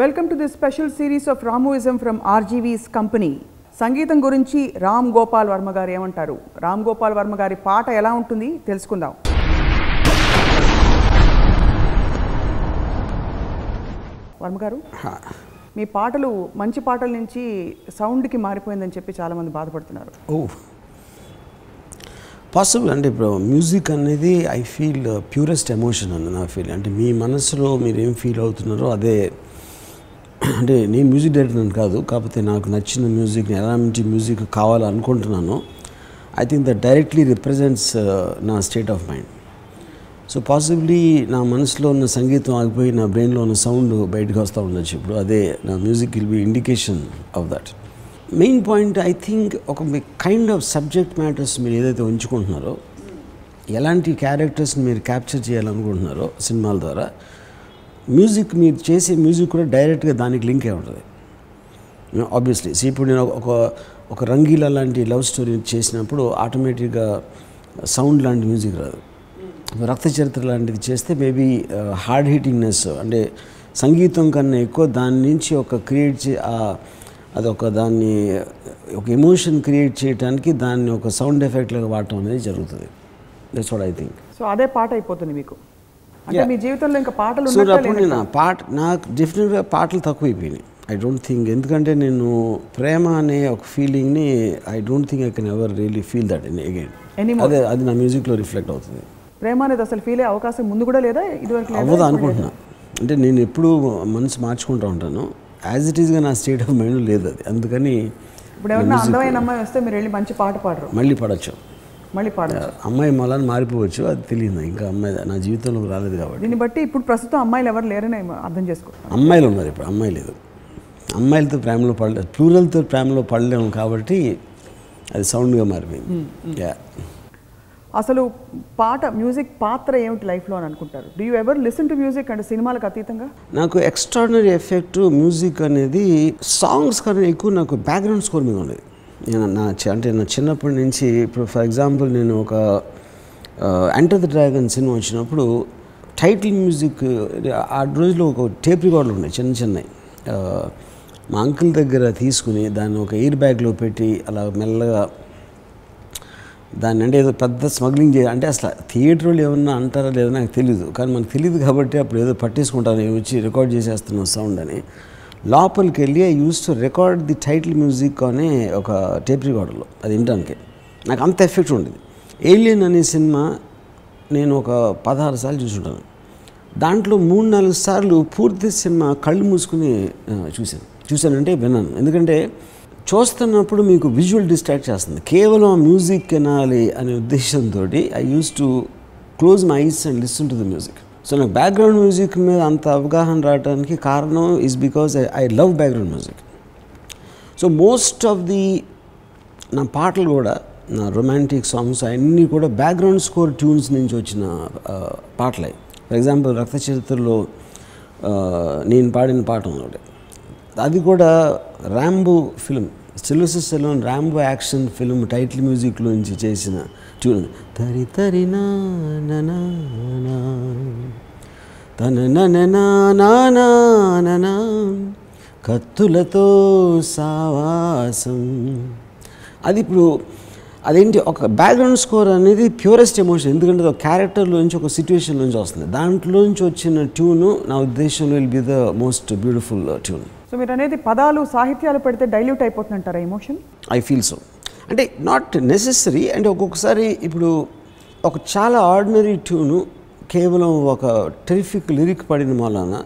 Welcome to this special series of Ramuism from RGV's company సంగీతం గురించి రామ్ గోపాల్ వర్మ గారు ఏమంటారు? రామ్ గోపాల్ వర్మ గారి పాట ఎలా ఉంటుంది? తెలుసుకుందాం. వర్మ గారు మీ పాటలు మంచి పాటల నుంచి సౌండ్కి మారిపోయిందని చెప్పి చాలామంది బాధపడుతున్నారు. ఓ. పాసిబుల్ అంటే ఇప్పుడు మ్యూజిక్ అనేది ఐ ఫీల్ ప్యూరెస్ట్ ఎమోషన్ అని నా ఫీల్ అంటే మీ మనసులో మీరు ఏం ఫీల్ అవుతున్నారో అదే అంటే నేను మ్యూజిక్ డైరెక్టర్ అని కాదు కాకపోతే నాకు నచ్చిన మ్యూజిక్ని ఎలాంటి music కావాలనుకుంటున్నాను I think that directly represents నా state of mind so possibly నా మనసులో ఉన్న సంగీతం ఆగిపోయి నా బ్రెయిన్లో ఉన్న సౌండ్ బయటకు వస్తూ ఉండొచ్చు. ఇప్పుడు అదే నా music will be indication of that main point I think ఒక కైండ్ ఆఫ్ సబ్జెక్ట్ మ్యాటర్స్ మీరు ఏదైతే ఉంచుకుంటున్నారో ఎలాంటి క్యారెక్టర్స్ని మీరు క్యాప్చర్ చేయాలనుకుంటున్నారో సినిమాల ద్వారా మ్యూజిక్ మీరు చేసే మ్యూజిక్ కూడా డైరెక్ట్గా దానికి లింక్ అయి ఉంటుంది. ఆబ్వియస్లీ సో ఇప్పుడు నేను ఒక ఒక రంగీలా లాంటి లవ్ స్టోరీ చేసినప్పుడు ఆటోమేటిక్గా సౌండ్ లాంటి మ్యూజిక్ రాదు. రక్త చరిత్ర లాంటిది చేస్తే మేబీ uh, హార్డ్ హీటింగ్నెస్ అంటే సంగీతం కన్నా ఎక్కువ దాని నుంచి ఒక క్రియేట్ చే అదొక దాన్ని ఒక ఎమోషన్ క్రియేట్ చేయడానికి దాన్ని ఒక సౌండ్ ఎఫెక్ట్ వాడటం అనేది జరుగుతుంది. That's what I think so అదే పాట అయిపోతుంది మీకు. అంటే. మీ జీవితంలో ఇంకా పాటలు సో అప్పుడు నేను పాట నాకు డెఫినెట్గా పాటలు తక్కువైపోయినాయి. ఐ డోంట్ థింక్ ఎందుకంటే నేను ప్రేమ అనే ఒక ఫీలింగ్ని I don't think I can ever really feel that again. అదే అది నా మ్యూజిక్లో రిఫ్లెక్ట్ అవుతుంది. ప్రేమ అనేది అసలు ఫీల్ అయ్యే అవకాశం ముందు కూడా లేదా ఇదివరకు? అవ్వదు అనుకుంటున్నా. అంటే నేను ఎప్పుడూ మనసు మార్చుకుంటూ ఉంటాను. యాజ్ ఇట్ ఈస్గా నా స్టేట్ ఆఫ్ మైండ్ లేదు అది. అందుకని ఇప్పుడు ఎవరైనా అందమైన అమ్మాయి వస్తే మీరు వెళ్ళి మంచి పాట పాడరు. మళ్ళీ పడచ్చు. మళ్ళీ పాడరు అమ్మాయి మళ్ళీ మారిపోవచ్చు అది తెలియదు. ఇంకా అమ్మాయి నా జీవితంలోకి రాలేదు కాబట్టి. దీన్ని బట్టి ఇప్పుడు ప్రస్తుతం అమ్మాయిలు ఎవరు లేరని అర్థం చేసుకో అమ్మాయిలు ఉన్నారు ఇప్పుడు అమ్మాయి లేదు. అమ్మాయిలతో ప్రేమలో పడలేదు ప్లూరల్తో ప్రేమలో పడలేము కాబట్టి అది సౌండ్గా మారిపోయింది. యా. అసలు పాట మ్యూజిక్ పాత్ర ఏమిటి లైఫ్లో అని అనుకుంటారు? Do you ever listen to music అంటే సినిమాలకు అతీతంగా? నాకు ఎక్స్ట్రాడినరీ ఎఫెక్ట్ మ్యూజిక్ అనేది సాంగ్స్ కన్నా ఎక్కువ నాకు బ్యాక్గ్రౌండ్ స్కోర్ మీద ఉండేది. నా అంటే నా చిన్నప్పటి నుంచి ఇప్పుడు ఫర్ ఎగ్జాంపుల్ నేను ఒక ఎంటర్ ద డ్రాగన్ సినిమా వచ్చినప్పుడు టైటిల్ మ్యూజిక్ ఆ రోజులో ఒక టేప్ రికార్డులు ఉన్నాయి చిన్న చిన్నవి మా అంకుల్ దగ్గర తీసుకుని దాన్ని ఒక ఎయిర్ బ్యాగ్లో పెట్టి అలా మెల్లగా దాన్ని అంటే ఏదో పెద్ద స్మగ్లింగ్ చేయ అంటే అసలు థియేటర్ వాళ్ళు ఏమన్నా అంటారా లేదో నాకు తెలియదు కానీ మనకు తెలియదు కాబట్టి అప్పుడు ఏదో పట్టేసుకుంటాను నేను వచ్చి రికార్డ్ చేసేస్తున్నాం సౌండ్ అని. లోపలికి వెళ్ళి I used to record the title music అనే ఒక టేప్ రికార్డర్లో అది వినడానికి నాకు అంత ఎఫెక్ట్ ఉండేది. ఏలియన్ అనే సినిమా నేను ఒక పదహారు సార్లు చూసుంటాను. దాంట్లో మూడు నాలుగు సార్లు పూర్తి సినిమా కళ్ళు మూసుకుని చూశాను. చూశానంటే విన్నాను. ఎందుకంటే చూస్తున్నప్పుడు మీకు విజువల్ డిస్ట్రాక్ట్ చేస్తుంది. కేవలం మ్యూజిక్ వినాలి అనే ఉద్దేశంతో I used to close my eyes and listen to the music so నాకు బ్యాక్గ్రౌండ్ మ్యూజిక్ మీద అంత అవగాహన రావడానికి కారణం is because I I love background music so most of the నా పాటలు కూడా నా రొమాంటిక్ సాంగ్స్ అన్నీ కూడా బ్యాక్గ్రౌండ్ స్కోర్ ట్యూన్స్ నుంచి వచ్చిన పాటలే. ఫర్ ఎగ్జాంపుల్ రక్త చరిత్రలో నేను పాడిన పాట ఉంది ఒకటి. అది కూడా Rambo film Sylvester Stallone Rambo action film title మ్యూజిక్లో నుంచి చేసిన ట్యూన్ తరి తరి నా నా నా నా. తన నన నానా కత్తులతో సావాసం. అది ఇప్పుడు అదేంటి ఒక బ్యాక్గ్రౌండ్ స్కోర్ అనేది ప్యూరెస్ట్ ఎమోషన్ ఎందుకంటే ఒక క్యారెక్టర్లోంచి ఒక సిచ్యువేషన్లోంచి వస్తుంది. దాంట్లోంచి వచ్చిన ట్యూను నా ఉద్దేశంలో will be the most beautiful tune so మీరు అనేది పదాలు సాహిత్యాలు పెడితే డైల్యూట్ అయిపోతుందంటారా ఎమోషన్ ఐ ఫీల్ సో అంటే నాట్ నెసెసరీ అంటే ఒక్కొక్కసారి ఇప్పుడు ఒక చాలా ఆర్డినరీ ట్యూను కేవలం ఒక టెరిఫిక్ లిరిక్ పడిన మూలాన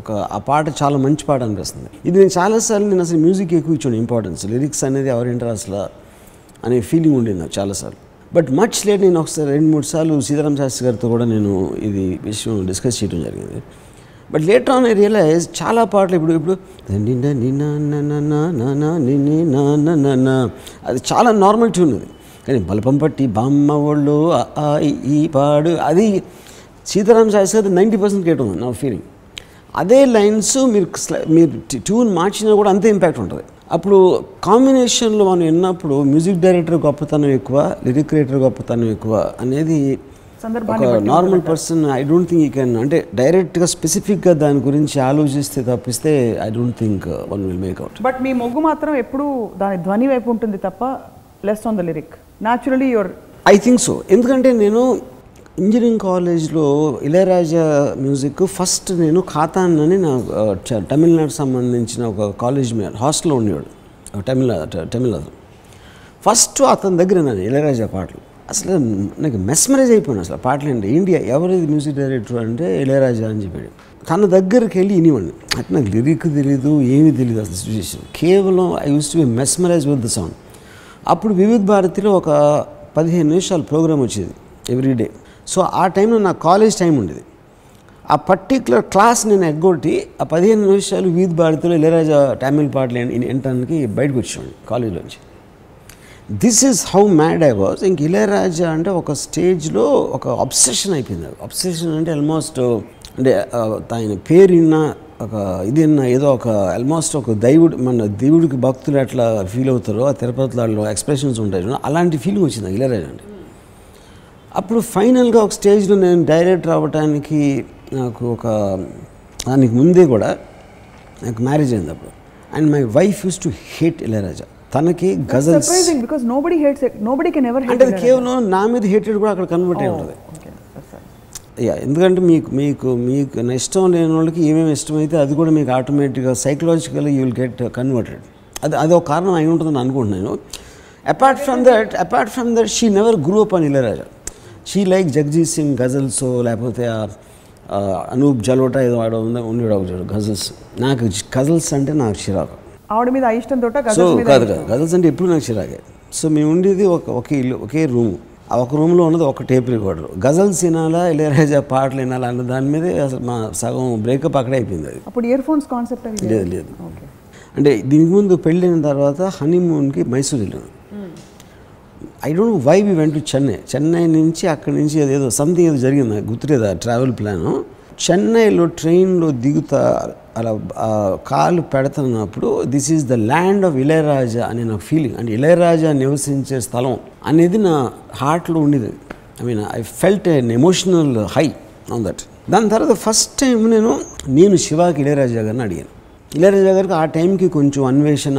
ఒక ఆ పాట చాలా మంచి పాట అనిపిస్తుంది. ఇది నేను చాలాసార్లు నేను అసలు మ్యూజిక్ ఎక్కువ ఇచ్చాను ఇంపార్టెన్స్ లిరిక్స్ అనేది ఎవరింటారు అసలు అనే ఫీలింగ్ ఉండేది నాకు చాలాసార్లు. బట్ మచ్ లేట్ నేను ఒకసారి రెండు మూడు సార్లు సీతారాం శాస్త్రి గారితో కూడా నేను ఇది విషయం డిస్కస్ చేయడం జరిగింది. But later on I realise చాలా పాటలు ఇప్పుడు ఇప్పుడు నన్న అది చాలా నార్మల్ ట్యూన్ అది. కానీ బలపం పట్టి బామ్మ ఒళ్ళు ఆ, ఈ, ఈ పాడు అది సీతారాం శాస్త్రి గారి నైంటీ పర్సెంట్ కేట్ ఉంది నా ఫీలింగ్ అదే లైన్స్ మీరు మీరు ట్యూన్ మార్చినా కూడా అంతే ఇంపాక్ట్ ఉంటుంది. అప్పుడు కాంబినేషన్లో మనం విన్నప్పుడు మ్యూజిక్ డైరెక్టర్ గొప్పతనం ఎక్కువ లిరిక్ క్రియేటర్ గొప్పతనం ఎక్కువ అనేది normal person I don't think you can అంటే డైరెక్ట్గా స్పెసిఫిక్గా దాని గురించి ఆలోచిస్తే తప్పిస్తే I don't think one will make out but మీ మొగ్గు మాత్రం ఎప్పుడు దాని ధ్వని వైపు ఉంటుంది తప్ప less on the lyric naturally your I think so ఎందుకంటే నేను ఇంజనీరింగ్ కాలేజ్లో ఇళయరాజా మ్యూజిక్ ఫస్ట్ నేను ఖాతాన్ అని నా చ- తమిళనాడు సంబంధించిన ఒక కాలేజ్ మీద హాస్టల్లో ఉండేవాడు. తమిళ తమిళ. ఫస్ట్ అతని దగ్గర నేను ఇళయరాజా పాటలు. అసలు నాకు మెస్మరైజ్ అయిపోయాను అసలు పాటలు అంటే ఇండియా ఎవరిది మ్యూజిక్ డైరెక్టర్ అంటే ఇళయరాజా అని చెప్పాడు. తన దగ్గరికి వెళ్ళి ఇనివ్వండి అంటే నాకు లిరిక్ తెలియదు ఏమీ తెలియదు అసలు సిచ్యువేషన్ కేవలం I used to be mesmerise with the song అప్పుడు వివిధ భారతిలో ఒక పదిహేను నిమిషాల ప్రోగ్రామ్ వచ్చేది ఎవ్రీడే సో ఆ టైంలో నా కాలేజ్ టైం ఉండేది. ఆ పర్టిక్యులర్ క్లాస్ నేను ఎగ్గొట్టి ఆ పదిహేను నిమిషాలు వీధి భారతిలో ఇళయరాజా తమిళ పాటలు వినటానికి బయటకు కాలేజ్లో కాలేజీలోంచి. This is how mad I was ఇంక ఇళయరాజా అంటే ఒక స్టేజ్లో ఒక అబ్సెషన్ అయిపోయింది. అబ్సెషన్ అంటే ఆల్మోస్ట్ uh, అంటే uh, ఆయన పేరు ఒక ఇది ఏదో ఒక ఆల్మోస్ట్ ఒక దైవుడు మన దేవుడికి భక్తులు ఎట్లా ఫీల్ అవుతారో ఆ తిరుపతిలో ఎక్స్ప్రెషన్స్ ఉంటాయి అలాంటి ఫీలింగ్ వచ్చింది నాకు ఇళయరాజా అంటే. అప్పుడు ఫైనల్గా ఒక స్టేజ్లో నేను డైరెక్టర్ అవ్వటానికి నాకు ఒక దానికి ముందే కూడా నాకు మ్యారేజ్ అయింది అప్పుడు. And my wife used to hate Ilaiyaraaja. తనకి ghazals surprising because nobody hates nobody can ever అంటే అది కేవలం నా మీద హేటెడ్ కూడా అక్కడ కన్వర్ట్ అయి ఉంటుంది. యా ఎందుకంటే మీకు మీకు మీకు ఇష్టం లేని వాళ్ళకి ఏమేమి ఇష్టమైతే అది కూడా మీకు ఆటోమేటిక్గా సైకలాజికల్గా యూ విల్ గెట్ కన్వర్టెడ్ అది అది ఒక కారణం అయి ఉంటుందని అనుకుంటున్నాను. Apart from that apart from that she never grew up అని ఇళయరాజా షీ లైక్ జగజీత్ సింగ్ గజల్స్ లేకపోతే అనూప్ జలోటా ఏదో ఆడ ఉందా ఉండేవాడు గజల్స్ నాకు గజల్స్ అంటే నాకు చిరాకు. ఆవిడ మీద ఇష్టం తోట సో కాదు కాదు గజల్స్ అంటే ఎప్పుడు నాకు చిరాకే. సో మేము ఉండేది ఒక ఒకే ఇల్లు ఒకే రూమ్. ఆ ఒక రూమ్లో ఉన్నది ఒక టేప్ రికార్డర్. గజల్స్ వినాలా ఇళయరాజా పాటలు వినాలా అన్న దాని మీదే అసలు మా సగం బ్రేకప్ అక్కడే అయిపోయింది అది. అప్పుడు ఇయర్ ఫోన్స్ కాన్సెప్ట్ లేదు లేదు. ఓకే. అంటే దీనికి ముందు పెళ్ళైన తర్వాత హనీమూన్కి మైసూర్ వెళ్ళాను I don't why we went to Chennai Chennai నుంచి అక్కడి నుంచి అదేదో సంథింగ్ ఏదో జరిగింది. నాకు గుర్తులేదు ఆ ట్రావెల్ ప్లాను చెన్నైలో ట్రైన్లో దిగుతా అలా కాలు పెడుతున్నప్పుడు this is the land of Ilaiyaraaja అనే నా ఫీలింగ్ అంటే ఇళయరాజా నివసించే స్థలం అనేది నా హార్ట్లో ఉండేది. I mean I felt an emotional high on that దాని తర్వాత ఫస్ట్ టైం నేను నేను శివాకి ఇళయరాజా గారిని అడిగాను. ఇళయరాజా గారికి ఆ టైంకి కొంచెం అన్వేషణ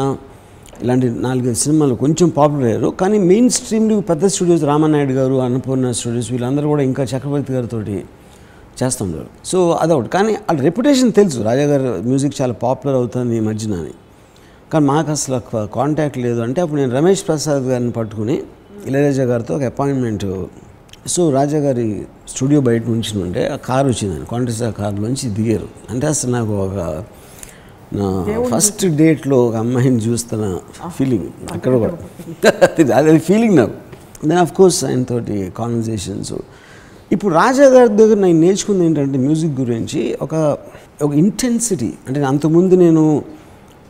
ఇలాంటి నాలుగైదు సినిమాలు కొంచెం పాపులర్ అయ్యారు. కానీ మెయిన్ స్ట్రీమ్లు పెద్ద స్టూడియోస్ రామానాయుడు గారు అన్నపూర్ణ స్టూడియోస్ వీళ్ళందరూ కూడా ఇంకా చక్రవర్తి గారితోటి చేస్తుంటారు సో అదొకటి. కానీ వాళ్ళ రెప్యుటేషన్ తెలుసు. రాజా గారు మ్యూజిక్ చాలా పాపులర్ అవుతుంది ఈ మధ్యన అని. కానీ మాకు అసలు కాంటాక్ట్ లేదు. అంటే అప్పుడు నేను రమేష్ ప్రసాద్ గారిని పట్టుకుని ఇళయరాజా గారితో ఒక అపాయింట్మెంట్ సో రాజా గారి స్టూడియో బయట నుంచి ఉంటే ఆ కారు వచ్చిందని కాంటెస్ట్ కారులోంచి దిగారు. అంటే అసలు నాకు ఒక నా ఫస్ట్ డేట్లో ఒక అమ్మాయిని చూస్తున్న ఫీలింగ్ అక్కడ కూడా. అది- ఫీలింగ్ నాకు. దెన్ ఆఫ్ కోర్స్ ఆయన తోటి కాన్వర్జేషన్స్ ఇప్పుడు రాజా గారి దగ్గర నేను నేర్చుకుంది ఏంటంటే మ్యూజిక్ గురించి ఒక ఒక ఇంటెన్సిటీ అంటే అంతకుముందు నేను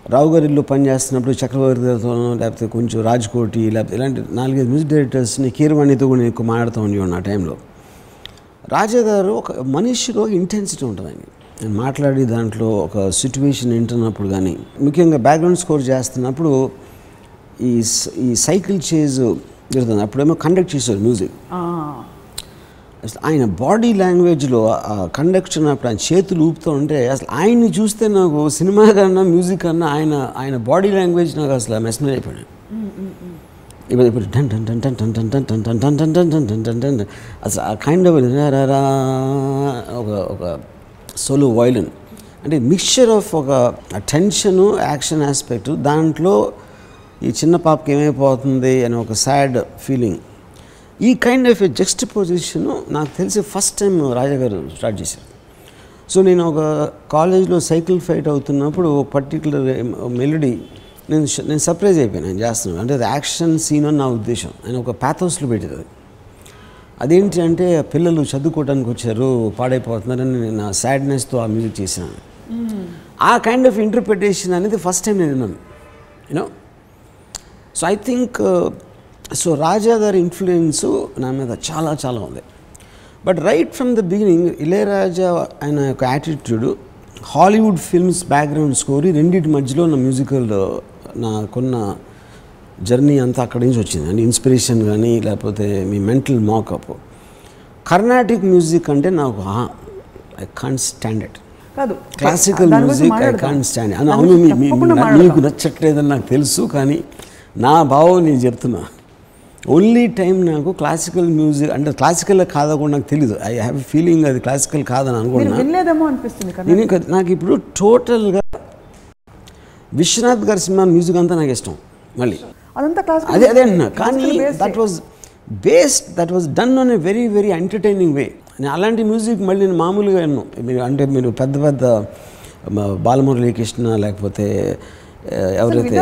రావు గారి ఇల్లు పనిచేస్తున్నప్పుడు చక్రవర్తి గారితోనో లేకపోతే కొంచెం రాజ్కోటి లేకపోతే ఇలాంటి నాలుగైదు మ్యూజిక్ డైరెక్టర్స్ని కీరవాణితో కూడా నేను ఎక్కువ మాట్లాడుతూ ఉండేవాడిని ఆ టైంలో. రాజా గారు ఒక మనిషిలో ఇంటెన్సిటీ ఉంటుంది అండి నేను మాట్లాడి దాంట్లో ఒక సిచ్యువేషన్ వింటున్నప్పుడు కానీ ముఖ్యంగా బ్యాక్గ్రౌండ్ స్కోర్ చేస్తున్నప్పుడు ఈ ఈ సైకిల్ చేజ్ జరుగుతుంది. అప్పుడేమో కండక్ట్ చేశారు మ్యూజిక్ అసలు ఆయన బాడీ లాంగ్వేజ్లో ఆ కండక్షన్ అప్పుడు ఆయన చేతులు ఊపుతూ ఉంటే అసలు ఆయన్ని చూస్తే నాకు సినిమా కన్నా మ్యూజిక్ కన్నా ఆయన ఆయన బాడీ లాంగ్వేజ్ నాకు అసలు మెస్మరైజ్ అయిపోయాడు ఇప్పుడు ఇప్పుడు టన్ టన్ టన్ టన్ టన్ టన్ టన్ టన్ టన్ టన్ టన్ టన్ టన్ టన్ టన్ అసలు ఆ కైండ్ ఆఫ్ ఒక ఒక సోలో వైలన్ అంటే మిక్చర్ ఆఫ్ ఒక టెన్షను యాక్షన్ ఆస్పెక్ట్ దాంట్లో ఈ చిన్న పాపకి ఏమైపోతుంది అని ఒక సాడ్ ఫీలింగ్ ఈ kind of a just position నాకు తెలిసి ఫస్ట్ టైం రాజా గారు స్టార్ట్ చేశారు. సో నేను ఒక కాలేజ్లో సైకిల్ ఫైట్ అవుతున్నప్పుడు పర్టికులర్ మెలడీ నేను నేను సర్ప్రైజ్ అయిపోయాను. నేను చేస్తున్నాను అంటే అది యాక్షన్ సీన్ అని నా ఉద్దేశం. ఆయన ఒక ప్యాథోస్లో పెట్టేది అది. అదేంటి అంటే పిల్లలు చదువుకోవడానికి వచ్చారు పాడైపోతున్నారని నేను నా సాడ్నెస్తో ఆ మ్యూజిక్ చేసినాను ఆ కైండ్ ఆఫ్ ఇంటర్ప్రిటేషన్ అనేది ఫస్ట్ టైం నేను విన్నాను. You know so I think so Raja గారి ఇన్ఫ్లుయెన్స్ నా మీద చాలా చాలా ఉంది. But right from the beginning Ilaiyaraaja ఆయన యొక్క attitude Hollywood films background score రెండింటి మధ్యలో నా మ్యూజికల్ నాకున్న జర్నీ అంతా అక్కడి నుంచి వచ్చింది. అంటే ఇన్స్పిరేషన్ కానీ లేకపోతే మీ మెంటల్ మాకప్ కర్ణాటిక్ మ్యూజిక్ అంటే నాకు ఐ కాంట్ స్టాండ్ ఇట్ కాదు classical music I. Can't stand అవును. మీకు నచ్చట్లేదని నాకు తెలుసు కానీ నా భావం నేను చెప్తున్నా. ఓన్లీ టైం నాకు క్లాసికల్ మ్యూజిక్ అంటే క్లాసికల్ కాదా కూడా నాకు తెలియదు ఐ హ్యావ్ ఫీలింగ్ అది క్లాసికల్ కాదని మీరు అనుకున్నా వినలేదేమో అనిపిస్తుంది కదా. నేను ఇంకా నాకు ఇప్పుడు టోటల్గా విశ్వనాథ్ గారి సినిమా మ్యూజిక్ అంతా నాకు ఇష్టం. మళ్ళీ. అదే అదే అన్నా కానీ that was based that was done on a very very entertaining way నేను అలాంటి మ్యూజిక్ మళ్ళీ నేను మామూలుగా విన్నాను మీరు అంటే మీరు పెద్ద పెద్ద బాలమురళీకృష్ణ లేకపోతే ఎవరైతే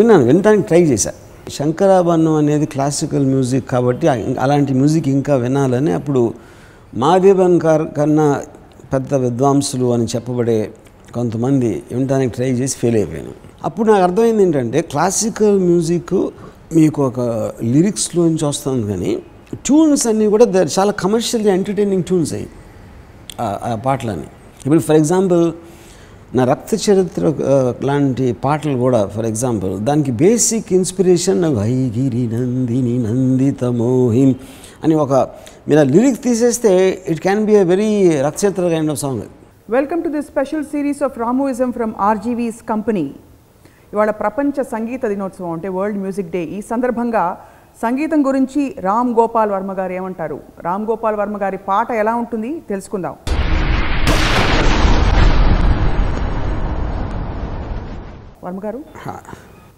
విన్నాను. వినడానికి ట్రై చేశా. శంకరాభరణం అనేది క్లాసికల్ మ్యూజిక్ కాబట్టి అలాంటి మ్యూజిక్ ఇంకా వినాలని అప్పుడు మాదేవన్ గారు కన్నా పెద్ద విద్వాంసులు అని చెప్పబడే కొంతమంది వినడానికి ట్రై చేసి ఫెయిల్ అయిపోయాను. అప్పుడు నాకు అర్థమైంది ఏంటంటే క్లాసికల్ మ్యూజిక్ మీకు ఒక లిరిక్స్లోంచి వస్తుంది కానీ ట్యూన్స్ అన్నీ కూడా ద- చాలా కమర్షియల్గా ఎంటర్టైనింగ్ ట్యూన్స్ అయ్యి ఆ పాటలని ఇప్పుడు ఫర్ ఎగ్జాంపుల్ నా రక్త చరిత్ర లాంటి పాటలు కూడా ఫర్ ఎగ్జాంపుల్ దానికి బేసిక్ ఇన్స్పిరేషన్ నాకు హైగిరి నందిని నందిత మోహిన్ అని ఒక మీరు ఆ లిరిక్ తీసేస్తే it can be a very Rakta Charitra kind of song welcome to the special series of Ramuism from RGV's company ఇవాళ ప్రపంచ సంగీత దినోత్సవం అంటే వరల్డ్ మ్యూజిక్ డే ఈ సందర్భంగా సంగీతం గురించి రామ్ గోపాల్ వర్మ గారు ఏమంటారు? రామ్ గోపాల్ వర్మ గారి పాట ఎలా ఉంటుంది? తెలుసుకుందాం. వర్మ గారు.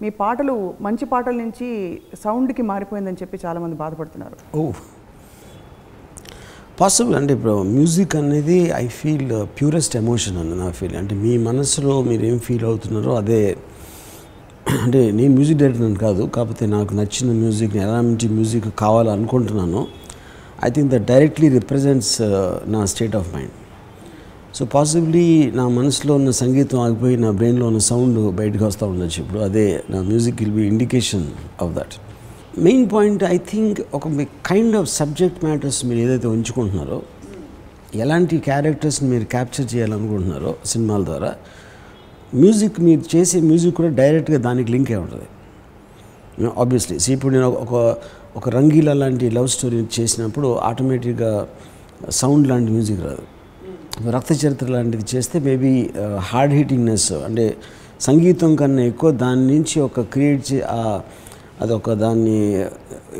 మీ పాటలు మంచి పాటల నుంచి సౌండ్కి మారిపోయిందని చెప్పి చాలామంది బాధపడుతున్నారు. ఓ. పాసిబుల్ అంటే ఇప్పుడు మ్యూజిక్ అనేది ఐ ఫీల్ ప్యూరెస్ట్ ఎమోషన్ అని నా ఫీల్ అంటే మీ మనసులో మీరు ఏం ఫీల్ అవుతున్నారో అదే. అంటే నేను మ్యూజిక్ డైరెక్టర్ కాదు కాకపోతే నాకు నచ్చిన మ్యూజిక్ ఎలాంటి music కావాలనుకుంటున్నానో I think that directly represents నా state of mind so possibly నా మనసులో ఉన్న సంగీతం ఆగిపోయి నా బ్రెయిన్లో ఉన్న సౌండ్ బయటకు వస్తూ ఉండొచ్చు. ఇప్పుడు అదే నా music will be indication of that main point I think ఒక కైండ్ ఆఫ్ సబ్జెక్ట్ మ్యాటర్స్ మీరు ఏదైతే ఉంచుకుంటున్నారో ఎలాంటి క్యారెక్టర్స్ని మీరు క్యాప్చర్ చేయాలనుకుంటున్నారో సినిమాల ద్వారా మ్యూజిక్ మీరు చేసే మ్యూజిక్ కూడా డైరెక్ట్గా దానికి లింక్ అయి ఉంటుంది. ఆబ్వియస్లీ సో ఇప్పుడు నేను ఒక ఒక రంగీలా లాంటి లవ్ స్టోరీ చేసినప్పుడు ఆటోమేటిక్గా సౌండ్ లాంటి మ్యూజిక్ రాదు. రక్త చరిత్ర లాంటిది చేస్తే మేబీ హార్డ్ హీటింగ్నెస్ అంటే సంగీతం కన్నా ఎక్కువ దాని నుంచి ఒక క్రియేట్ చే అదొక దాన్ని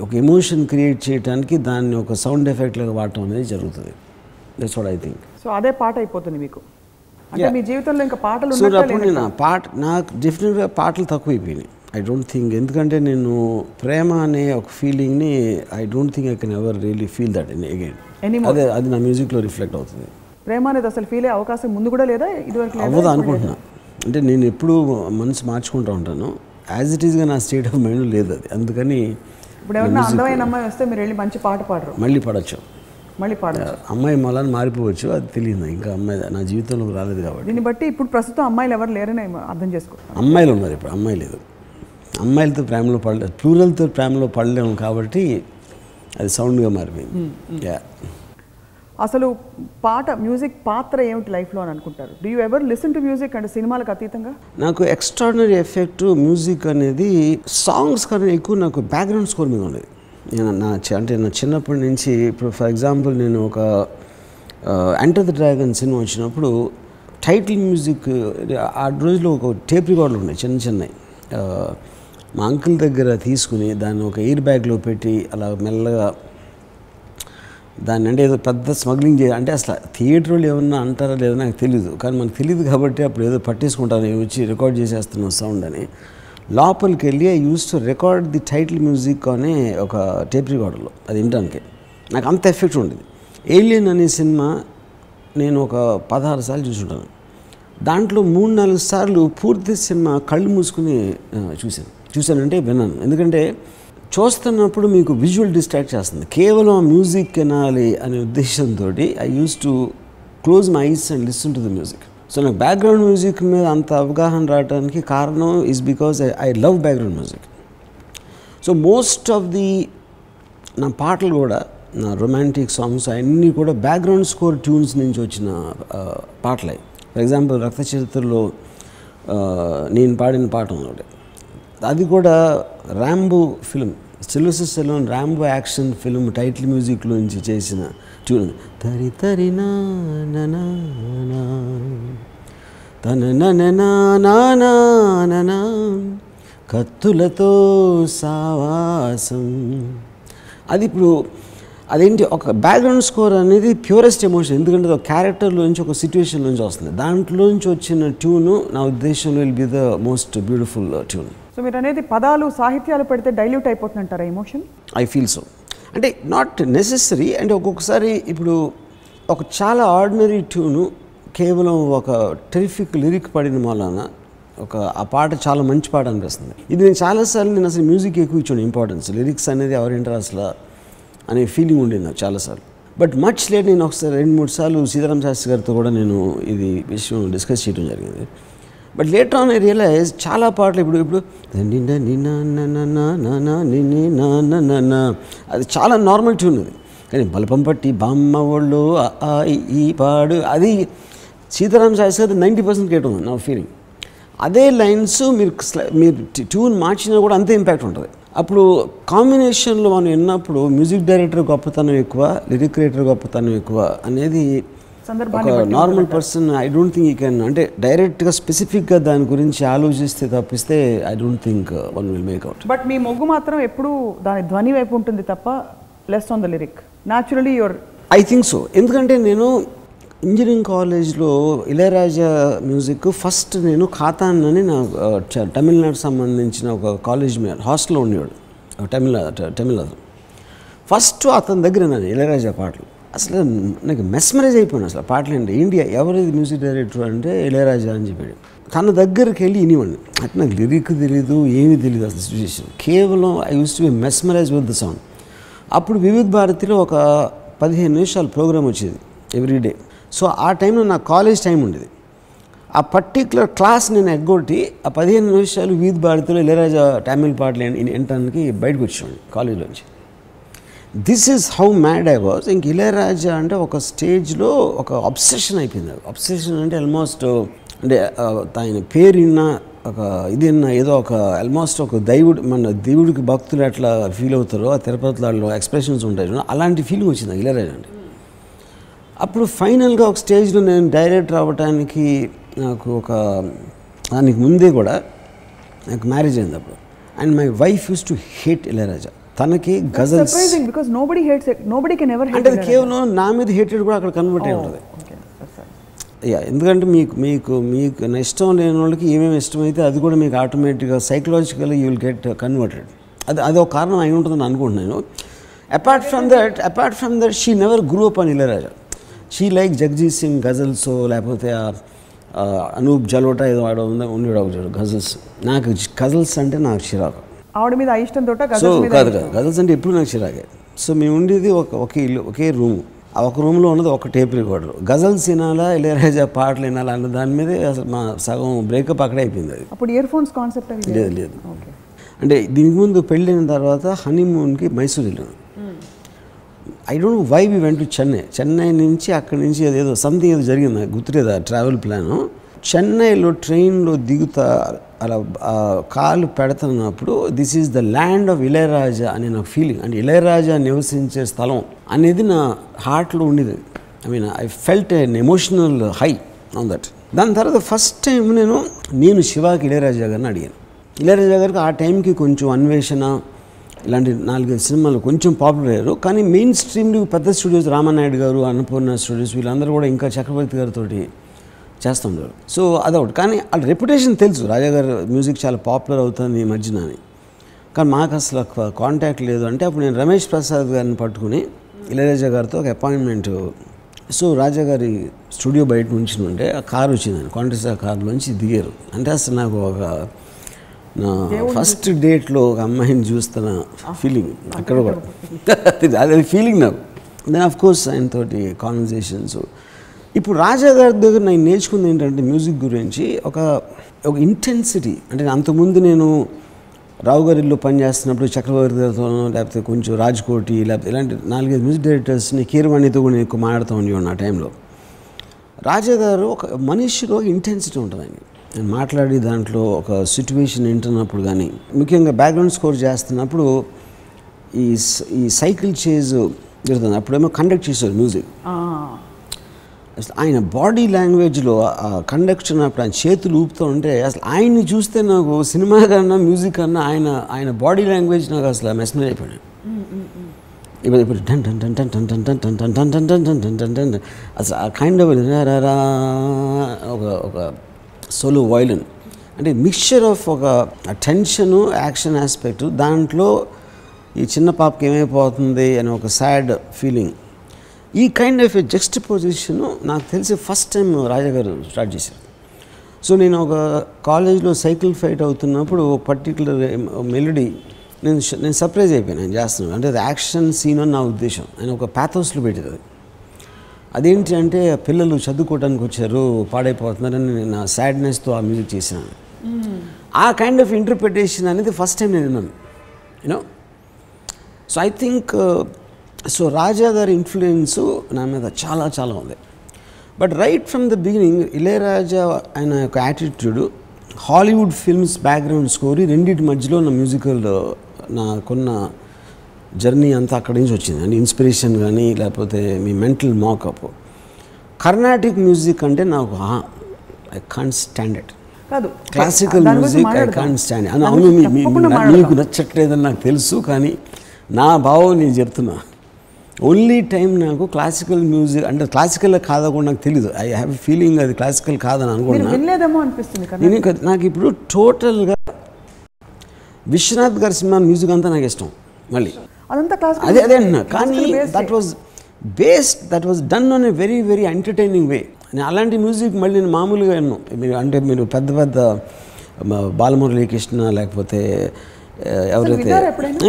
ఒక ఎమోషన్ క్రియేట్ చేయడానికి దాన్ని ఒక సౌండ్ ఎఫెక్ట్లాగా వాడటం అనేది జరుగుతుంది that's what I think so అదే పాట అయిపోతుంది మీకు అంటే. మీ జీవితంలో ఇంకా పాటలు సో అప్పుడు? నేను పాట నాకు డెఫినెట్గా పాటలు తక్కువ అయిపోయినాయి ఐ డోంట్ థింక్ ఎందుకంటే నేను ప్రేమ అనే ఒక ఫీలింగ్ని I don't think I can ever really feel that again. అదే అది నా మ్యూజిక్లో రిఫ్లెక్ట్ అవుతుంది ప్రేమ అనేది అసలు ఫీల్ అయ్యే అవకాశం ముందు కూడా లేదా? ఇదివరకు? అవ్వదు అనుకుంటున్నా. అంటే నేను ఎప్పుడూ మనసు మార్చుకుంటూ ఉంటాను. యాజ్ ఇట్ ఈస్గా నా స్టేట్ ఆఫ్ మైండ్ లేదు అది. అందుకని ఇప్పుడు ఎవరైనా అందమైన అమ్మాయి వస్తే మీరు వెళ్ళి మంచి పాట పాడరు. మళ్ళీ పడవచ్చు మళ్ళీ పాడరు అమ్మాయి మళ్ళీ మారిపోవచ్చు అది తెలియదు. ఇంకా అమ్మాయి నా జీవితంలోకి రాలేదు కాబట్టి. దీన్ని బట్టి ఇప్పుడు ప్రస్తుతం అమ్మాయిలు ఎవరు లేరని అర్థం చేసుకో. అమ్మాయిలు ఉన్నారు ఇప్పుడు అమ్మాయి లేదు. అమ్మాయిలతో ప్రేమలో పడలేదు ప్లూరల్తో ప్రేమలో పడలేము కాబట్టి అది సౌండ్గా మారిపోయింది. యా అసలు పాట మ్యూజిక్ పాత్ర ఏమిటి లైఫ్లో అని అనుకుంటారు? Do you ever listen to music అంటే సినిమాలకు అతీతంగా? నాకు ఎక్స్ట్రాడినరీ ఎఫెక్ట్ మ్యూజిక్ అనేది సాంగ్స్ కన్నా ఎక్కువ నాకు బ్యాక్గ్రౌండ్ స్కోర్ మీద ఉండేది. నేను నా అంటే నా చిన్నప్పటి నుంచి ఇప్పుడు ఫర్ ఎగ్జాంపుల్ నేను ఒక ఎంటర్ ద డ్రాగన్ సినిమా వచ్చినప్పుడు టైటిల్ మ్యూజిక్ ఆ రోజులో ఒక టేప్ రికార్డులు ఉన్నాయి చిన్న చిన్నవి. మా అంకుల్ దగ్గర తీసుకుని దాన్ని ఒక ఎయిర్ బ్యాగ్లో పెట్టి అలా మెల్లగా దాన్ని అంటే ఏదో పెద్ద స్మగ్లింగ్ చేయాలి అంటే అసలు థియేటర్లు ఏమన్నా అంటారా లేదో నాకు తెలియదు కానీ మనకు తెలియదు కాబట్టి అప్పుడు ఏదో పట్టేసుకుంటాను నేను వచ్చి రికార్డ్ చేసేస్తున్నాం సౌండ్ అని. లోపలికి వెళ్ళి I used to record the title music అనే ఒక టేప్ రికార్డర్లో అది వినడానికి నాకు అంత ఎఫెక్ట్ ఉండేది. ఏలియన్ అనే సినిమా నేను ఒక పదహారు సార్లు చూసుంటాను. దాంట్లో మూడు నాలుగు సార్లు పూర్తి సినిమా కళ్ళు మూసుకుని చూశాను. చూశానంటే విన్నాను. ఎందుకంటే చూస్తున్నప్పుడు మీకు విజువల్ డిస్ట్రాక్ట్ చేస్తుంది. కేవలం మ్యూజిక్ వినాలి అనే ఉద్దేశంతో I used to close my eyes and listen to the music so నాకు బ్యాక్గ్రౌండ్ మ్యూజిక్ మీద అంత అవగాహన రావడానికి కారణం is because I I love background music so most of the నా పాటలు కూడా నా రొమాంటిక్ సాంగ్స్ అన్నీ కూడా బ్యాక్గ్రౌండ్ స్కోర్ ట్యూన్స్ నుంచి వచ్చిన పాటలే. ఫర్ ఎగ్జాంపుల్ రక్త చరిత్రలో నేను పాడిన పాట ఒకటి. అది కూడా Rambo film Sylvester Stallone Rambo action film title మ్యూజిక్లో నుంచి చేసిన ట్యూన్ తరి తరి నా తన నానా కత్తులతో సావాసం. అది ఇప్పుడు అదేంటి ఒక బ్యాక్గ్రౌండ్ స్కోర్ అనేది ప్యూరెస్ట్ ఎమోషన్ ఎందుకంటే అది ఒక క్యారెక్టర్లోంచి ఒక సిచ్యువేషన్లోంచి వస్తుంది. దాంట్లో నుంచి వచ్చిన ట్యూను నా ఉద్దేశంలో will be the most beautiful tune so మీరు అనేది పదాలు సాహిత్యాలు పెడితే డైల్యూట్ అయిపోతుందంటారా ఎమోషన్ ఐ ఫీల్ సో అంటే నాట్ నెసెసరీ అండ్ ఒక్కొక్కసారి ఇప్పుడు ఒక చాలా ఆర్డినరీ ట్యూను కేవలం ఒక టెరిఫిక్ లిరిక్ పడిన మూలాన ఒక ఆ పాట చాలా మంచి పాట అనిపిస్తుంది. ఇది నేను చాలాసార్లు నేను అసలు మ్యూజిక్ ఎక్కువ ఇచ్చాను ఇంపార్టెన్స్ లిరిక్స్ అనేది ఎవరింటారు అసలు అనే ఫీలింగ్ ఉండేది నాకు చాలాసార్లు. బట్ మచ్ లేట్ నేను ఒకసారి రెండు మూడు సార్లు సీతారాం శాస్త్రి గారితో కూడా నేను ఇది విషయం డిస్కస్ చేయడం జరిగింది. But later on I realise చాలా పాటలు ఇప్పుడు ఇప్పుడు నా అది చాలా నార్మల్ ట్యూన్ అది. కానీ బలపం పట్టి బామ్మ ఒళ్ళు ఆ, ఈ, ఈ పాడు అది సీతారాం సాయిస్ గారి నైంటీ పర్సెంట్ కేటం నా ఫీలింగ్ అదే లైన్స్ మీరు మీరు ట్యూన్ మార్చినా కూడా అంతే ఇంపాక్ట్ ఉంటుంది. అప్పుడు కాంబినేషన్లో మనం విన్నప్పుడు మ్యూజిక్ డైరెక్టర్ గొప్పతనం ఎక్కువ లిరిక్ రైటర్ గొప్పతనం ఎక్కువ అనేది సందర్భాన్ని normal person I don't think you can అంటే డైరెక్ట్గా స్పెసిఫిక్గా దాని గురించి ఆలోచిస్తే తప్పిస్తే I don't think one will make out but మీ మొగ్గు మాత్రం ఎప్పుడూ దాని ధ్వని వైపు ఉంటుంది తప్ప less on the lyric naturally your I think so ఎందుకంటే నేను ఇంజనీరింగ్ కాలేజ్లో ఇళయరాజా మ్యూజిక్ ఫస్ట్ నేను ఖాతాన్ అని నా చ- తమిళనాడు సంబంధించిన ఒక కాలేజ్ మీద హాస్టల్లో ఉండేవాడు. తమిళ తమిళ ఫస్ట్ అతని దగ్గర నేను ఇళయరాజా పాటలు. అసలు నాకు మెస్మరైజ్ అయిపోయాను అసలు పాటలు అంటే ఇండియా ఎవరైతే మ్యూజిక్ డైరెక్టర్ అంటే ఇళయరాజా అని చెప్పాడు. తన దగ్గరికి వెళ్ళి వినివ్వండి అంటే నాకు లిరిక్ తెలీదు ఏమీ తెలియదు అసలు సిచ్యువేషన్ కేవలం I used to be mesmerise with the song అప్పుడు వివిధ భారతిలో ఒక పదిహేను నిమిషాల ప్రోగ్రామ్ వచ్చేది ఎవ్రీడే సో ఆ టైంలో నా కాలేజ్ టైం ఉండేది. ఆ పర్టిక్యులర్ క్లాస్ నేను ఎగ్గొట్టి ఆ పదిహేను నిమిషాలు వివిధ భారతిలో ఇళయరాజా తమిళ పాటలు వినటానికి బయటకు వచ్చేవాడిని కాలేజీలోంచి. This is how mad I was ఇంక ఇళయరాజా అంటే ఒక స్టేజ్లో ఒక అబ్సెషన్ అయిపోయింది అబ్సెషన్ అంటే ఆల్మోస్ట్ అంటే ఆయన పేరు ఒక ఇదిన్న ఏదో ఒక ఆల్మోస్ట్ ఒక దైవుడు మన దేవుడికి భక్తులు ఎట్లా ఫీల్ అవుతారో ఆ తిరుపతిలో ఎక్స్ప్రెషన్స్ ఉంటాయి అలాంటి ఫీలింగ్ వచ్చింది ఇళయరాజా అంటే. అప్పుడు ఫైనల్గా ఒక స్టేజ్లో నేను డైరెక్టర్ అవ్వటానికి నాకు ఒక దానికి ముందే కూడా నాకు మ్యారేజ్ అయింది అప్పుడు. And my wife used to hate Ilaiyaraaja. తనకి ghazals surprising because nobody hates nobody can ever అంటే కేవలం నా మీద హేటెడ్ కూడా అక్కడ కన్వర్ట్ అయి ఉంటుంది. యా ఎందుకంటే మీకు మీకు మీకు నా ఇష్టం లేని వాళ్ళకి ఏమేమి ఇష్టమైతే అది కూడా మీకు ఆటోమేటిక్గా psychological you will get converted అది అది ఒక కారణం అయి ఉంటుందని అనుకుంటున్నాను. Apart from that apart from that she never grew up అని ఇళయరాజా షీ లైక్ జగజీత్ సింగ్ గజల్స్ లేకపోతే అనూప్ జలోటా ఏదో ఆడ ఉంది ఉండేవాడు గజల్స్ నాకు గజల్స్ అంటే నాకు చిరాకు. ఆవిడ మీద అయిష్టంతో సో కాదు కాదు. గజల్స్ అంటే ఎప్పుడు నాకు చిరాకే. సో మేము ఉండేది ఒక ఒకే ఇల్లు ఒకే రూమ్. ఆ ఒక రూమ్లో ఉన్నది ఒక టేప్ రికార్డర్. గజల్స్ వినాలా ఇళయరాజా పాటలు వినాలా అన్న దాని మీదే అసలు మా సగం బ్రేకప్ అక్కడే అయిపోయింది అది. అప్పుడు ఇయర్ ఫోన్స్ కాన్సెప్ట్ లేదు లేదు. అంటే దీనికి ముందు పెళ్ళైన తర్వాత హనీమూన్కి మైసూర్ వెళ్ళాను. I don't why we went to Chennai Chennai నుంచి అక్కడి నుంచి అదేదో సంథింగ్ ఏదో జరిగింది గుర్తులేదు ఆ ట్రావెల్ ప్లాను చెన్నైలో ట్రైన్లో దిగుతా అలా కాలు పెడుతున్నప్పుడు this is the land of Ilaiyaraaja అనే నా ఫీలింగ్ అంటే ఇళయరాజా నివసించే స్థలం అనేది నా హార్ట్లో ఉండేది. I mean I felt an emotional high on that దాని తర్వాత ఫస్ట్ టైం నేను నేను శివాకి ఇళయరాజా గారిని అడిగాను. ఇళయరాజా గారికి ఆ టైంకి కొంచెం అన్వేషణ ఇలాంటి నాలుగైదు సినిమాలు కొంచెం పాపులర్ అయ్యారు. కానీ మెయిన్ స్ట్రీమ్లు పెద్ద స్టూడియోస్ రామానాయుడు గారు అన్నపూర్ణ స్టూడియోస్ వీళ్ళందరూ కూడా ఇంకా చక్రవర్తి గారితో చేస్తుంటారు సో అదొకటి. కానీ వాళ్ళ రెప్యుటేషన్ తెలుసు. రాజా గారు మ్యూజిక్ చాలా పాపులర్ అవుతుంది ఈ మధ్యన అని. కానీ మాకు అసలు కాంటాక్ట్ లేదు. అంటే అప్పుడు నేను రమేష్ ప్రసాద్ గారిని పట్టుకుని ఇళయరాజా గారితో ఒక అపాయింట్మెంట్ సో రాజా గారి స్టూడియో బయట నుంచి ఉంటే ఆ కారు వచ్చిందని కాంటెస్ట్ కారులోంచి దిగారు. అంటే అసలు నాకు ఒక నా ఫస్ట్ డేట్లో ఒక అమ్మాయిని చూస్తున్న ఫీలింగ్ అక్కడ కూడా. అది ఫీలింగ్ నాకు. దెన్ ఆఫ్ కోర్స్ ఆయనతోటి కాన్వర్జేషన్స్ ఇప్పుడు రాజా గారి దగ్గర నేను నేర్చుకుంది ఏంటంటే మ్యూజిక్ గురించి ఒక ఒక ఇంటెన్సిటీ అంటే అంతకుముందు నేను రావు గారిలో పనిచేస్తున్నప్పుడు చక్రవర్తి గారితోనో లేకపోతే కొంచెం రాజ్కోటి లేకపోతే ఇలాంటి నాలుగైదు మ్యూజిక్ డైరెక్టర్స్ని కీరవాణితో కూడా నేను ఎక్కువ మాట్లాడుతూ ఉండేవాడిని ఆ టైంలో. రాజా గారు ఒక మనిషిలో ఇంటెన్సిటీ ఉంటుంది ఆయన నేను మాట్లాడి దాంట్లో ఒక సిచ్యువేషన్ వింటున్నప్పుడు కానీ ముఖ్యంగా బ్యాక్గ్రౌండ్ స్కోర్ చేస్తున్నప్పుడు ఈ ఈ సైకిల్ చేజ్ జరుగుతుంది. అప్పుడేమో కండక్ట్ చేశారు మ్యూజిక్. అసలు ఆయన బాడీ లాంగ్వేజ్లో కండక్షన్ అప్పుడు ఆయన చేతులు ఊపుతూ ఉంటే అసలు ఆయన్ని చూస్తే నాకు సినిమా కన్నా మ్యూజిక్ కన్నా ఆయన ఆయన బాడీ లాంగ్వేజ్ నాకు అసలు మెస్మర్ అయిపోయాను ఇప్పుడు ఇప్పుడు టన్ టన్ టన్ టన్ టన్ టన్ టన్ టన్ టన్ టన్ టన్ టన్ టన్ టన్ టన్ టన్ అసలు ఆ కైండ్ ఆఫ్ ఒక ఒక సోలో వైలన్ అంటే మిక్చర్ ఆఫ్ ఒక టెన్షను యాక్షన్ ఆస్పెక్ట్ దాంట్లో ఈ చిన్న పాపకి ఏమైపోతుంది అని ఒక సాడ్ ఫీలింగ్ ఈ kind of a just position నాకు తెలిసి ఫస్ట్ టైం రాజా గారు స్టార్ట్ చేశారు. సో నేను ఒక కాలేజ్లో సైకిల్ ఫైట్ అవుతున్నప్పుడు ఒక పర్టికులర్ మెలడీ నేను ష- నేను సర్ప్రైజ్ అయిపోయాను నేను చేస్తున్నాను. అంటే అది యాక్షన్ సీన్ అని నా ఉద్దేశం. ఆయన ఒక ప్యాథోస్లో పెట్టేది అది. అదేంటి అంటే పిల్లలు చదువుకోవడానికి వచ్చారు పాడైపోతున్నారని నేను నా సాడ్నెస్తో ఆ మ్యూజిక్ చేసినాను ఆ కైండ్ ఆఫ్ ఇంటర్ప్రిటేషన్ అనేది ఫస్ట్ టైం నేను విన్నాను. You know so I think so Raja గారి ఇన్ఫ్లుయెన్స్ నా మీద చాలా చాలా ఉంది. But right from the beginning Ilaiyaraaja ఆయన యొక్క attitude Hollywood films background score రెండింటి మధ్యలో నా మ్యూజికల్ నాకున్న జర్నీ అంతా అక్కడి నుంచి వచ్చింది. అంటే ఇన్స్పిరేషన్ కానీ లేకపోతే మీ మెంటల్ మాకప్ కర్ణాటిక్ మ్యూజిక్ అంటే నాకు ఐ కాంట్ స్టాండ్ ఇట్ కాదు classical music I. Can't stand అవును. మీకు నచ్చట్లేదని నాకు తెలుసు కానీ నా భావం నేను చెప్తున్నా. ఓన్లీ టైం నాకు క్లాసికల్ మ్యూజిక్ అంటే క్లాసికల్ కాదకుండా నాకు తెలియదు ఐ హ్యావ్ ఫీలింగ్ అది క్లాసికల్ కాదని మీరు అనుకున్నా వినలేదేమో అనిపిస్తుంది కదా. నేను ఇంకా నాకు ఇప్పుడు టోటల్గా విశ్వనాథ్ గారి సినిమా మ్యూజిక్ అంతా నాకు ఇష్టం మళ్ళీ. అదే అదే అంటున్నా కానీ that was based that was done on a very very entertaining way నేను అలాంటి మ్యూజిక్ మళ్ళీ నేను మామూలుగా విన్నాను మీరు అంటే మీరు పెద్ద పెద్ద మ, బాలమురళీకృష్ణ లేకపోతే ఎవరైతే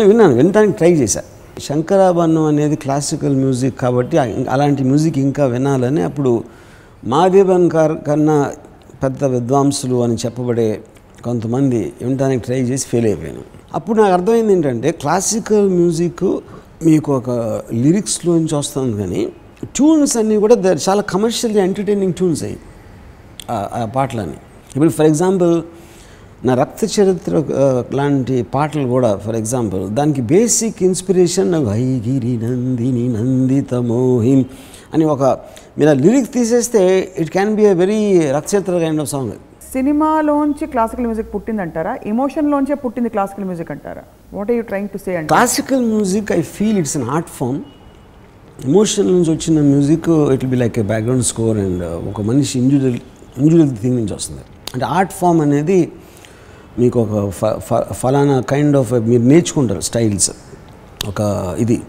విన్నాను వినడానికి ట్రై చేశా. శంకరాభరణం అనేది క్లాసికల్ మ్యూజిక్ కాబట్టి అలాంటి మ్యూజిక్ ఇంకా వినాలని అప్పుడు మాదేవన్ కార్ కన్నా పెద్ద విద్వాంసులు అని చెప్పబడే కొంతమంది వినడానికి ట్రై చేసి ఫెయిల్ అయిపోయాను. అప్పుడు నాకు అర్థమైంది ఏంటంటే క్లాసికల్ మ్యూజిక్ మీకు ఒక లిరిక్స్లోంచి వస్తుంది కానీ ట్యూన్స్ అన్నీ కూడా ద- చాలా కమర్షియల్లీ ఎంటర్టైనింగ్ ట్యూన్స్ అయ్యి ఆ పాటలని ఇప్పుడు ఫర్ ఎగ్జాంపుల్ నా రక్త చరిత్ర లాంటి పాటలు కూడా ఫర్ ఎగ్జాంపుల్ దానికి బేసిక్ ఇన్స్పిరేషన్ నాకు హైగిరి నందిని నందిత మోహిన్ అని ఒక మీరు ఆ లిరిక్ తీసేస్తే it can be a very Rakta Charitra kind of song. సినిమాలోంచి classical music పుట్టిందంటారా? ఎమోషన్లోంచే పుట్టింది క్లాసికల్ మ్యూజిక్ అంటారా? What are you trying to say అంటే classical music I feel it's an art form emotion నుంచి వచ్చిన music it be like a background score and ఒక మనిషి individual individual thing నుంచి వస్తుంది. అంటే ఆర్ట్ ఫామ్ అనేది మీకు ఒక ఫ- ఫ- ఫలానా కైండ్ ఆఫ్ మీరు నేర్చుకుంటారు స్టైల్స్ ఒక ఇది.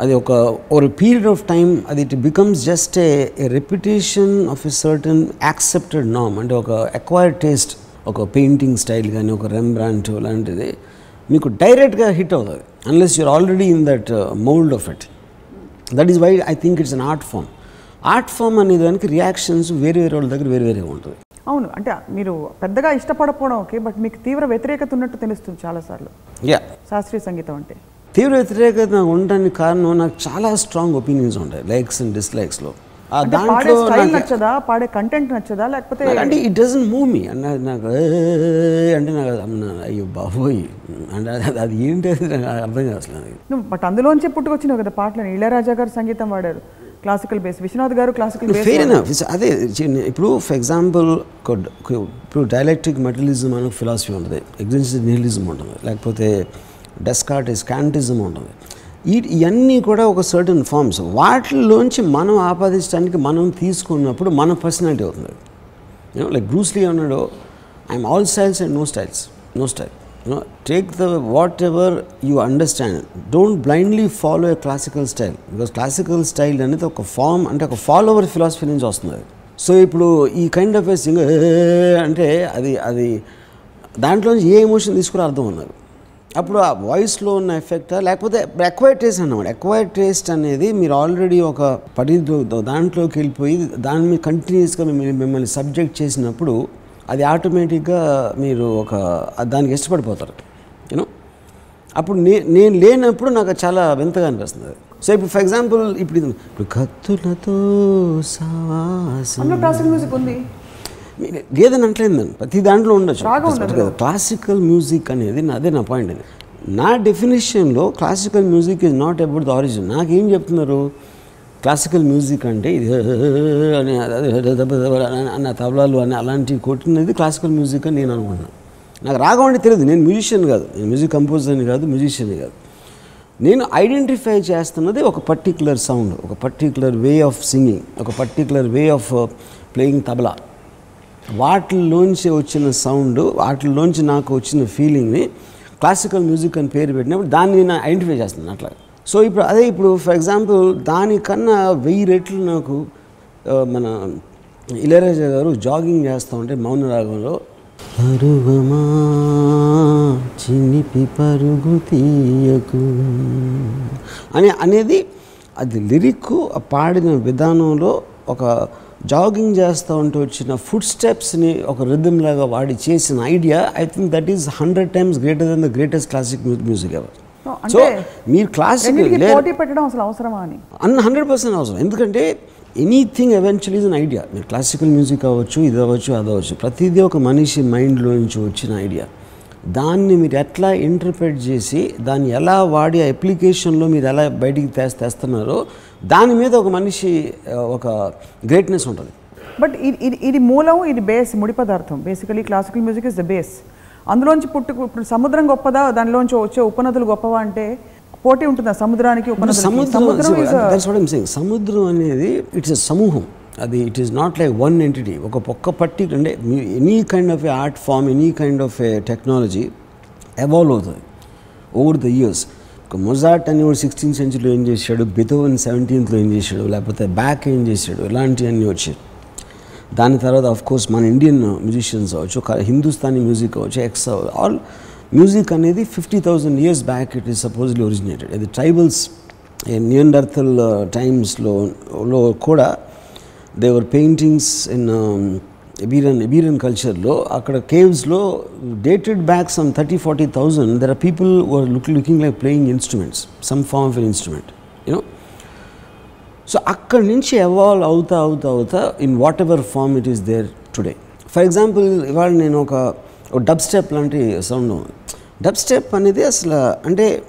అది ఒక ఓవర్ పీరియడ్ ఆఫ్ టైం అది it becomes just a reputation of a certain accepted నామ్ అంటే ఒక అక్వైర్డ్ టేస్ట్ ఒక పెయింటింగ్ స్టైల్ కానీ ఒక రెంబ్రాంట్ లాంటిది మీకు డైరెక్ట్గా హిట్ అవుతుంది. Unless you're already in that mould of it that is why I think it's an art form art form అనే దానికి రియాక్షన్స్ వేరే వేరే వాళ్ళ దగ్గర వేరే వేరేగా ఉంటుంది. అవును అంటే మీరు పెద్దగా ఇష్టపడకపోవడం ఓకే బట్ మీకు తీవ్ర వ్యతిరేకత ఉన్నట్టు తెలుస్తుంది చాలాసార్లు. యా. శాస్త్రీయ సంగీతం అంటే. తీవ్ర వ్యతిరేకత నాకు ఉండడానికి కారణం నాకు చాలా స్ట్రాంగ్ ఒపీనియన్స్ ఉంటాయి లైక్స్ అండ్ డిస్లైక్స్లో. దాంట్లో నచ్చదా పాడే కంటెంట్ నచ్చదా లేకపోతే అంటే ఇట్ డజన్ మూవ్ మీ అంటే నాకు- అంటే నాకు అయ్యో బాబోయ్. అంటే అది- ఏంటి అర్థం కాదు బట్ అందులోంచే పుట్టుకొచ్చినావు కదా పాటలని ఇళయరాజా గారు సంగీతం వాడారు క్లాసికల్ బేస్ విశ్వనాథ్ గారు క్లాసికల్ బేస్ ఫెయిర్ అదే ఇప్పుడు ఫర్ ఎగ్జాంపుల్ ఇప్పుడు డైలెక్ట్రిక్ మెటలిజం అనే ఫిలాసఫీ ఉంటుంది. ఎగ్జిస్టెన్స్ నిహిలిజం ఉంటుంది. లేకపోతే డెస్కార్టిస్ క్యాంటిజం ఉంటుంది. ఈ ఇవన్నీ కూడా ఒక సర్టన్ ఫార్మ్స్ వాటిల్లోంచి మనం ఆపాదించడానికి మనం తీసుకున్నప్పుడు మన పర్సనాలిటీ అవుతుంది. లైక్ బ్రూస్లీ అన్నాడు I'm all styles and no styles no style you know take the whatever you understand don't blindly follow a classical style because classical style అనేది ఒక ఫామ్ అంటే ఒక ఫాలోవర్ ఫిలాసఫీ నుంచి వస్తుంది. సో ఇప్పుడు ఈ కైండ్ ఆఫ్ ఏ సింగర్ అంటే అది అది దాంట్లోంచి ఏ ఎమోషన్ తీసుకురా అర్థం ఉన్నది అప్పుడు ఆ వాయిస్లో ఉన్న ఎఫెక్ట్ లేకపోతే ఎక్వైర్ టేస్ట్ అన్నమాట. ఎక్వైర్ టేస్ట్ అనేది మీరు ఆల్రెడీ ఒక పడి దాంట్లోకి వెళ్ళిపోయి దాని మీద కంటిన్యూస్గా మిమ్మల్ని మిమ్మల్ని సబ్జెక్ట్ చేసినప్పుడు అది ఆటోమేటిక్గా మీరు ఒక దానికి ఇష్టపడిపోతారు యూనో అప్పుడు నే నేను లేనప్పుడు నాకు చాలా వింతగా అనిపిస్తుంది. సో ఇప్పుడు ఫర్ ఎగ్జాంపుల్ ఇప్పుడు ఇది ఇప్పుడు కత్తులతో ఉంది. లేదని అంటలేదు నేను. ప్రతి దాంట్లో ఉండొచ్చు. క్లాసికల్ మ్యూజిక్ అనేది అదే నా పాయింట్ అది నా డెఫినేషన్లో classical music is not about the origin నాకేం చెప్తున్నారు? క్లాసికల్ మ్యూజిక్ అంటే ఇది అని అన్న తబలాలు అని అలాంటివి కొట్టినది క్లాసికల్ మ్యూజిక్ అని నేను అనుకున్నాను నాకు రాగం అంటే తెలియదు నేను మ్యూజిషియన్ కాదు. నేను మ్యూజిక్ కంపోజర్ని కాదు మ్యూజిషియన్ కాదు. నేను ఐడెంటిఫై చేస్తున్నది ఒక పర్టిక్యులర్ సౌండ్ ఒక పర్టిక్యులర్ వే ఆఫ్ సింగింగ్ ఒక particular way of uh, playing tabla. వాటిల్లోంచి వచ్చిన సౌండ్ వాటిల్లోంచి నాకు వచ్చిన ఫీలింగ్ని క్లాసికల్ మ్యూజిక్ అని పేరు పెట్టినప్పుడు దాన్ని నేను ఐడెంటిఫై చేస్తున్నాను అట్లా సో ఇప్పుడు అదే ఇప్పుడు ఫర్ ఎగ్జాంపుల్ దానికన్నా వెయ్యి రెట్లు నాకు మన ఇళయరాజా గారు జాగింగ్ చేస్తూ ఉంటే మౌన రాగంలో పరువమా చినిపి పరుగు తీయకు అని అనేది అది లిరిక్ పాడిన విధానంలో ఒక జాగింగ్ చేస్తూ ఉంటూ వచ్చిన ఫుడ్ స్టెప్స్ని ఒక రిథమ్ లాగా వాడి చేసిన idea I think that is hundred times greater than the greatest classic music ever so మీరు రెండింటికి పోటీ పెట్టడం అసలు అవసరమా అని? అన్న హండ్రెడ్ పర్సెంట్ అవసరం. ఎందుకంటే anything eventual is an idea మీరు క్లాసికల్ మ్యూజిక్ అవ్వచ్చు ఇది అవ్వచ్చు అది అవ్వచ్చు. ప్రతిదీ ఒక మనిషి మైండ్లో నుంచి వచ్చిన ఐడియా దాన్ని మీరు ఎట్లా ఇంటర్ప్రెట్ చేసి దాన్ని ఎలా వాడి అప్లికేషన్లో మీరు ఎలా బయటికి తెస్ తెస్తున్నారో దాని మీద ఒక మనిషి ఒక గ్రేట్నెస్ ఉంటుంది. బట్ ఇది ఇది ఇది మూలం ఇది బేస్ ముడి పదార్థం. Basically classical music is the base అందులోంచి పుట్టు ఇప్పుడు సముద్రం గొప్పదా? దానిలోంచి వచ్చే ఉపనదులు గొప్పవా అంటే పోటీ ఉంటుందా సముద్రానికి సముద్రం సముద్రం అనేది ఇట్స్ సమూహం. అది it is not like one entity ఒక ఒక్క పట్టి అంటే any kind of a art form any kind of a technology evolve అవుతుంది ఓవర్ ద ఇయర్స్ మొజాట్ అని వాడు సిక్స్టీన్త్ సెంచురీలో ఏం చేశాడు? బిథోవన్ సెవెంటీన్త్లో ఏం చేశాడు? లేకపోతే బ్యాక్ ఏం చేశాడు? ఇలాంటివన్నీ వచ్చాయి. దాని తర్వాత ఆఫ్ కోర్స్ మన ఇండియన్ మ్యూజిషియన్స్ అవ్వచ్చు హిందుస్థానీ మ్యూజిక్ అవ్వచ్చు ఎక్స్ ఆల్ మ్యూజిక్ అనేది fifty thousand years back it is supposedly originated ఇది ట్రైబల్స్ నియండర్థల్ టైమ్స్లో లో కూడా దేవర్ పెయింటింగ్స్ ఇన్ ఎబీరన్ ఎబీరన్ కల్చర్లో అక్కడ కేవ్స్లో dated back some thirty forty thousand there are people were look looking like playing instruments some form of instrument you know so అక్కడి నుంచి evolve అవుతా అవుతా అవుతా in whatever form it is there today for example ఇవాళ నేను ఒక dubstep లాంటి sound dubstep అనేది అసలు అంటే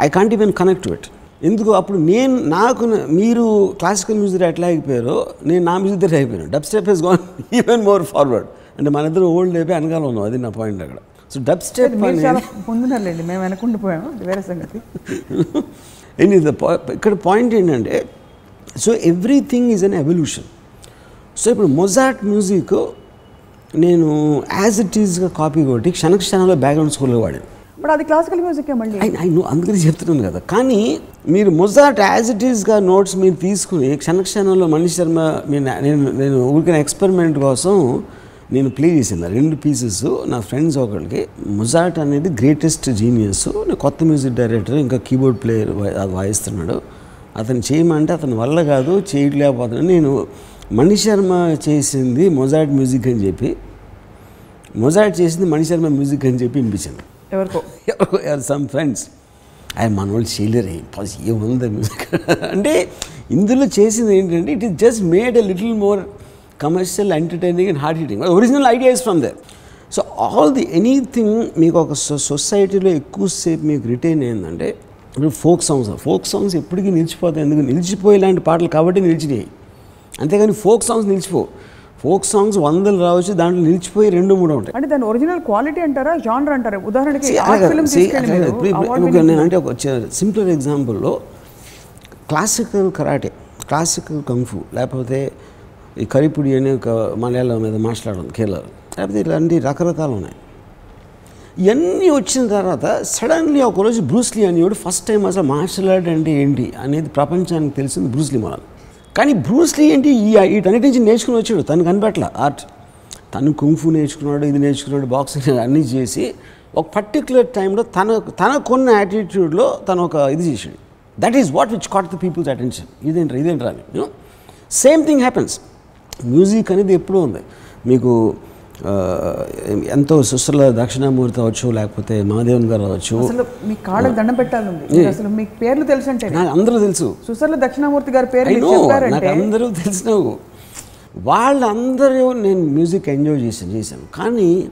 I can't even connect to it ఎందుకు? అప్పుడు నేను నాకు మీరు క్లాసికల్ మ్యూజిక్ ఎట్లా అయిపోయారో నేను నా మ్యూజిక్ దగ్గర అయిపోయాను. Dubstep he's gone even more forward అంటే మన ఇద్దరు ఓల్డ్ అయిపోయి వెనకాల ఉన్నాం. అది నా పాయింట్ అక్కడ. సో డబ్ స్టెప్ ముందున్నారులేండి. మేము వెనకుండిపోయాము వేరే సంగతి. ఇక్కడ పాయింట్ ఏంటంటే so everything is an evolution so ఇప్పుడు మొజాట్ మ్యూజిక్ నేను యాజ్ ఇట్ ఈస్గా కాపీ కొట్టి క్షణ క్షణాల్లో బ్యాక్గ్రౌండ్ స్కోర్లో వాడాను. బట్ అది క్లాసికల్ మ్యూజిక్ మళ్ళీ? ఐ ఐ నో అందుకని చెప్తున్నాను కదా. కానీ మీరు మొజాట్ యాజ్ ఇట్ ఈస్గా నోట్స్ మీరు తీసుకుని క్షణ క్షణంలో మణి శర్మ నేను నేను నేను ఊరికిన ఎక్స్పెరిమెంట్ కోసం నేను ప్లే చేసింది. ఆ రెండు పీసెస్ నా ఫ్రెండ్స్ ఒకరికి మొజాట్ అనేది గ్రేటెస్ట్ జీనియస్ కొత్త మ్యూజిక్ డైరెక్టర్ ఇంకా కీబోర్డ్ ప్లేయర్ అది వాయిస్తున్నాడు. అతను చేయమంటే అతని వల్ల కాదు చేయలేకపోతున్నాను. నేను మణి శర్మ చేసింది మొజాట్ మ్యూజిక్ అని చెప్పి మొజాట్ చేసింది మణి శర్మ మ్యూజిక్ అని చెప్పి వినిపించాను. ఎవరికో? Some friends. ఆయన మన వాళ్ళు చేయలేరు ఏముంది మ్యూజిక్? అంటే ఇందులో చేసింది ఏంటంటే it is just made a little more commercial entertaining and hard hitting original idea is from there so all the anything మీకు ఒక సొసైటీలో ఎక్కువసేపు మీకు రిటైన్ అయిందంటే ఫోక్ సాంగ్స్ ఫోక్ సాంగ్స్ ఎప్పటికీ నిలిచిపోతాయి. ఎందుకు? నిలిచిపోయేలాంటి పాటలు కాబట్టి నిలిచినాయి. అంతేగాని ఫోక్ సాంగ్స్ నిలిచిపో ఫోక్ సాంగ్స్ వందలు రావచ్చు దాంట్లో నిలిచిపోయి రెండు మూడు ఉంటాయి. అంటే దాని ఒరిజినల్ క్వాలిటీ అంటారా? జానర్ అంటారా? ఉదాహరణకి నేను అంటే ఒక simple ఎగ్జాంపుల్లో classical karate classical kung fu లేకపోతే ఈ కరిపుడి అనే ఒక మలయాళం మీద మాట్లాడడం కేరళ లేకపోతే ఇలాంటి రకరకాలు ఉన్నాయి. ఇవన్నీ వచ్చిన తర్వాత సడన్లీ ఒకరోజు బ్రూస్లీ అనేవాడు ఫస్ట్ టైం అసలు మార్షల్ ఆర్ట్ అంటే ఏంటి అనేది ప్రపంచానికి తెలిసింది బ్రూస్లీ మనం కానీ బ్రూస్లీ ఏంటి? ఈ వీటన్నిటి నుంచి నేర్చుకుని వచ్చాడు. తను కనిపెట్టల ఆర్ట్. తను కుంఫు నేర్చుకున్నాడు ఇది నేర్చుకున్నాడు బాక్సింగ్ అన్నీ చేసి ఒక పర్టికులర్ టైంలో తన తనకున్న యాటిట్యూడ్లో తను ఒక ఇది చేశాడు. That is what which caught the people's attention ఇదేంట్రా ఇదేంట్రా అని. సేమ్ థింగ్ హ్యాపెన్స్ మ్యూజిక్ అనేది ఎప్పుడూ ఉంది. మీకు ఎంతో సుశ్రల దక్షిణామూర్తి అవ్వచ్చు లేకపోతే మహాదేవన్ గారు అవ్వచ్చు. అసలు మీ కాళ్ళకి దండం పెట్టాలండి. మీరు అసలు మీకు పేర్లు తెలుసు అంటే నాకు అందరూ తెలుసు. సుసర్ల దక్షిణామూర్తి గారి పేరు నాకు అందరూ తెలిసినావు వాళ్ళందరూ నేను మ్యూజిక్ ఎంజాయ్ చేశాను చేశాను. కానీ